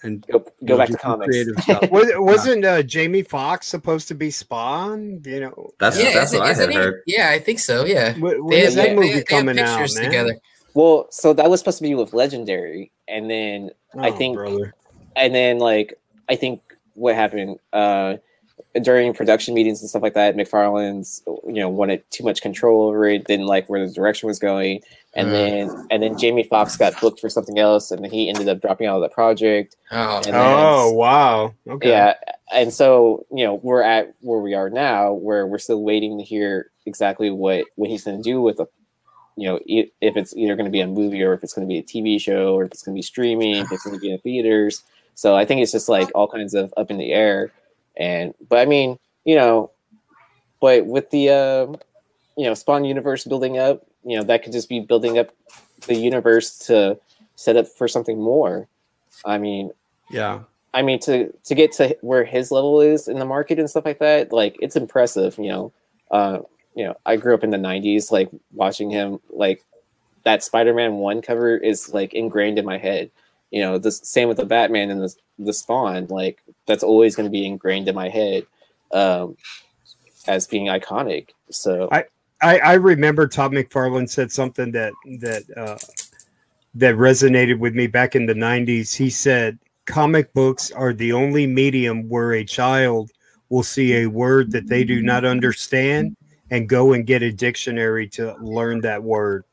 and Go, go back to some comics. creative stuff. Was, wasn't uh, Jamie Foxx supposed to be Spawn? You know, That's yeah, that's isn't- what I isn't had he- heard. Yeah, I think so. Yeah. when, when They is that they- movie they have coming out, pictures man? together. Well, so that was supposed to be with Legendary, and then I Oh, think- brother. and then like I think what happened uh during production meetings and stuff like that, McFarlane's you know wanted too much control over it, didn't like where the direction was going, and Uh. then and then Jamie Foxx got booked for something else, and he ended up dropping out of the project. Oh, And then- Oh wow. Okay. Yeah, and so you know we're at where we are now, where we're still waiting to hear exactly what what he's going to do with the, you know, e- if it's either going to be a movie or if it's going to be a TV show or if it's going to be streaming, if it's going to be in theaters. So I think it's just like all kinds of up in the air, and but I mean, you know, but with the uh, you know Spawn universe building up, you know that could just be building up the universe to set up for something more. I mean, Yeah. I mean, to to get to where his level is in the market and stuff like that, like it's impressive. You know, uh, you know, I grew up in the '90s, like watching him. Like that Spider-Man one cover is like ingrained in my head. You know, the same with the Batman and the the Spawn. Like that's always going to be ingrained in my head um, as being iconic. So I, I remember Todd McFarlane said something that that uh, that resonated with me back in the '90s. He said, "Comic books are the only medium where a child will see a word that they do not understand and go and get a dictionary to learn that word."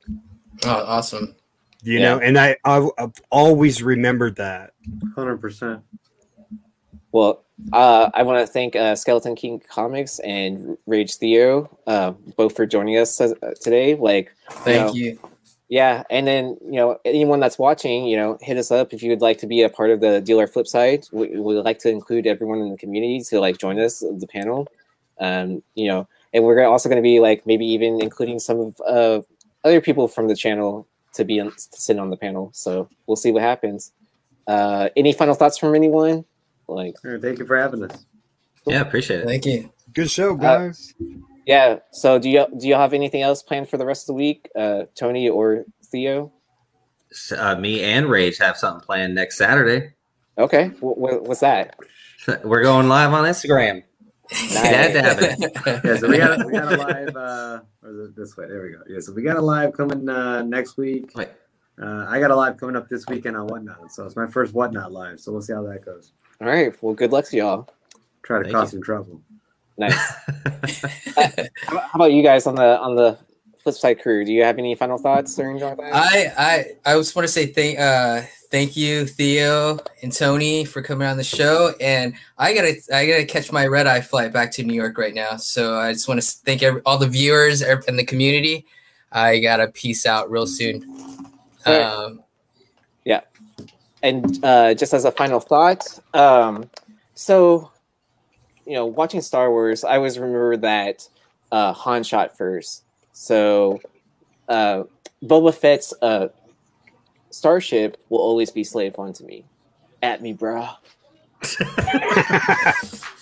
oh, awesome. You Yeah. know, and I I've, I've always remembered that. Hundred percent. Well, uh, I want to thank uh, Skeleton King Comics and Rage Theo, uh, both for joining us uh, today. Like, Thank know, you. yeah, and then you know anyone that's watching, you know, hit us up if you would like to be a part of the Deal or Flipside. We we would like to include everyone in the community to like join us the panel. Um, you know, and we're also going to be like maybe even including some of uh, other people from the channel to be on, to sit on the panel. So we'll see what happens. Uh, any final thoughts from anyone? Like. Thank you for having us. Yeah, appreciate it. Thank you. Good show, Uh, guys. Yeah. So do you do you have anything else planned for the rest of the week, uh, Tony or Theo? Uh, me and Rage have something planned next Saturday. Okay. Wh- wh- what's that? We're going live on Instagram. Dad to have it. Yeah, so we got we got a live. Uh, or is it this way? There we go. Yeah, so we got a live coming uh, next week. Wait. Uh, I got a live coming up this weekend on Whatnot, so it's my first Whatnot live. So we'll see how that goes. All right. Well, good luck to y'all. Try to Thank cause you. some trouble. Nice. How about- how about you guys on the on the flip side crew? Do you have any final thoughts or anything like that? I I I just want to say thank uh thank you Theo and Tony for coming on the show, and I gotta I gotta catch my red eye flight back to New York right now. So I just want to thank every, all the viewers and the community. I gotta peace out real soon. Sure. Um, and uh, just as a final thought, um, so you know, watching Star Wars, I always remember that uh, Han shot first. So uh, Boba Fett's uh, starship will always be slave one to me. At me, bro.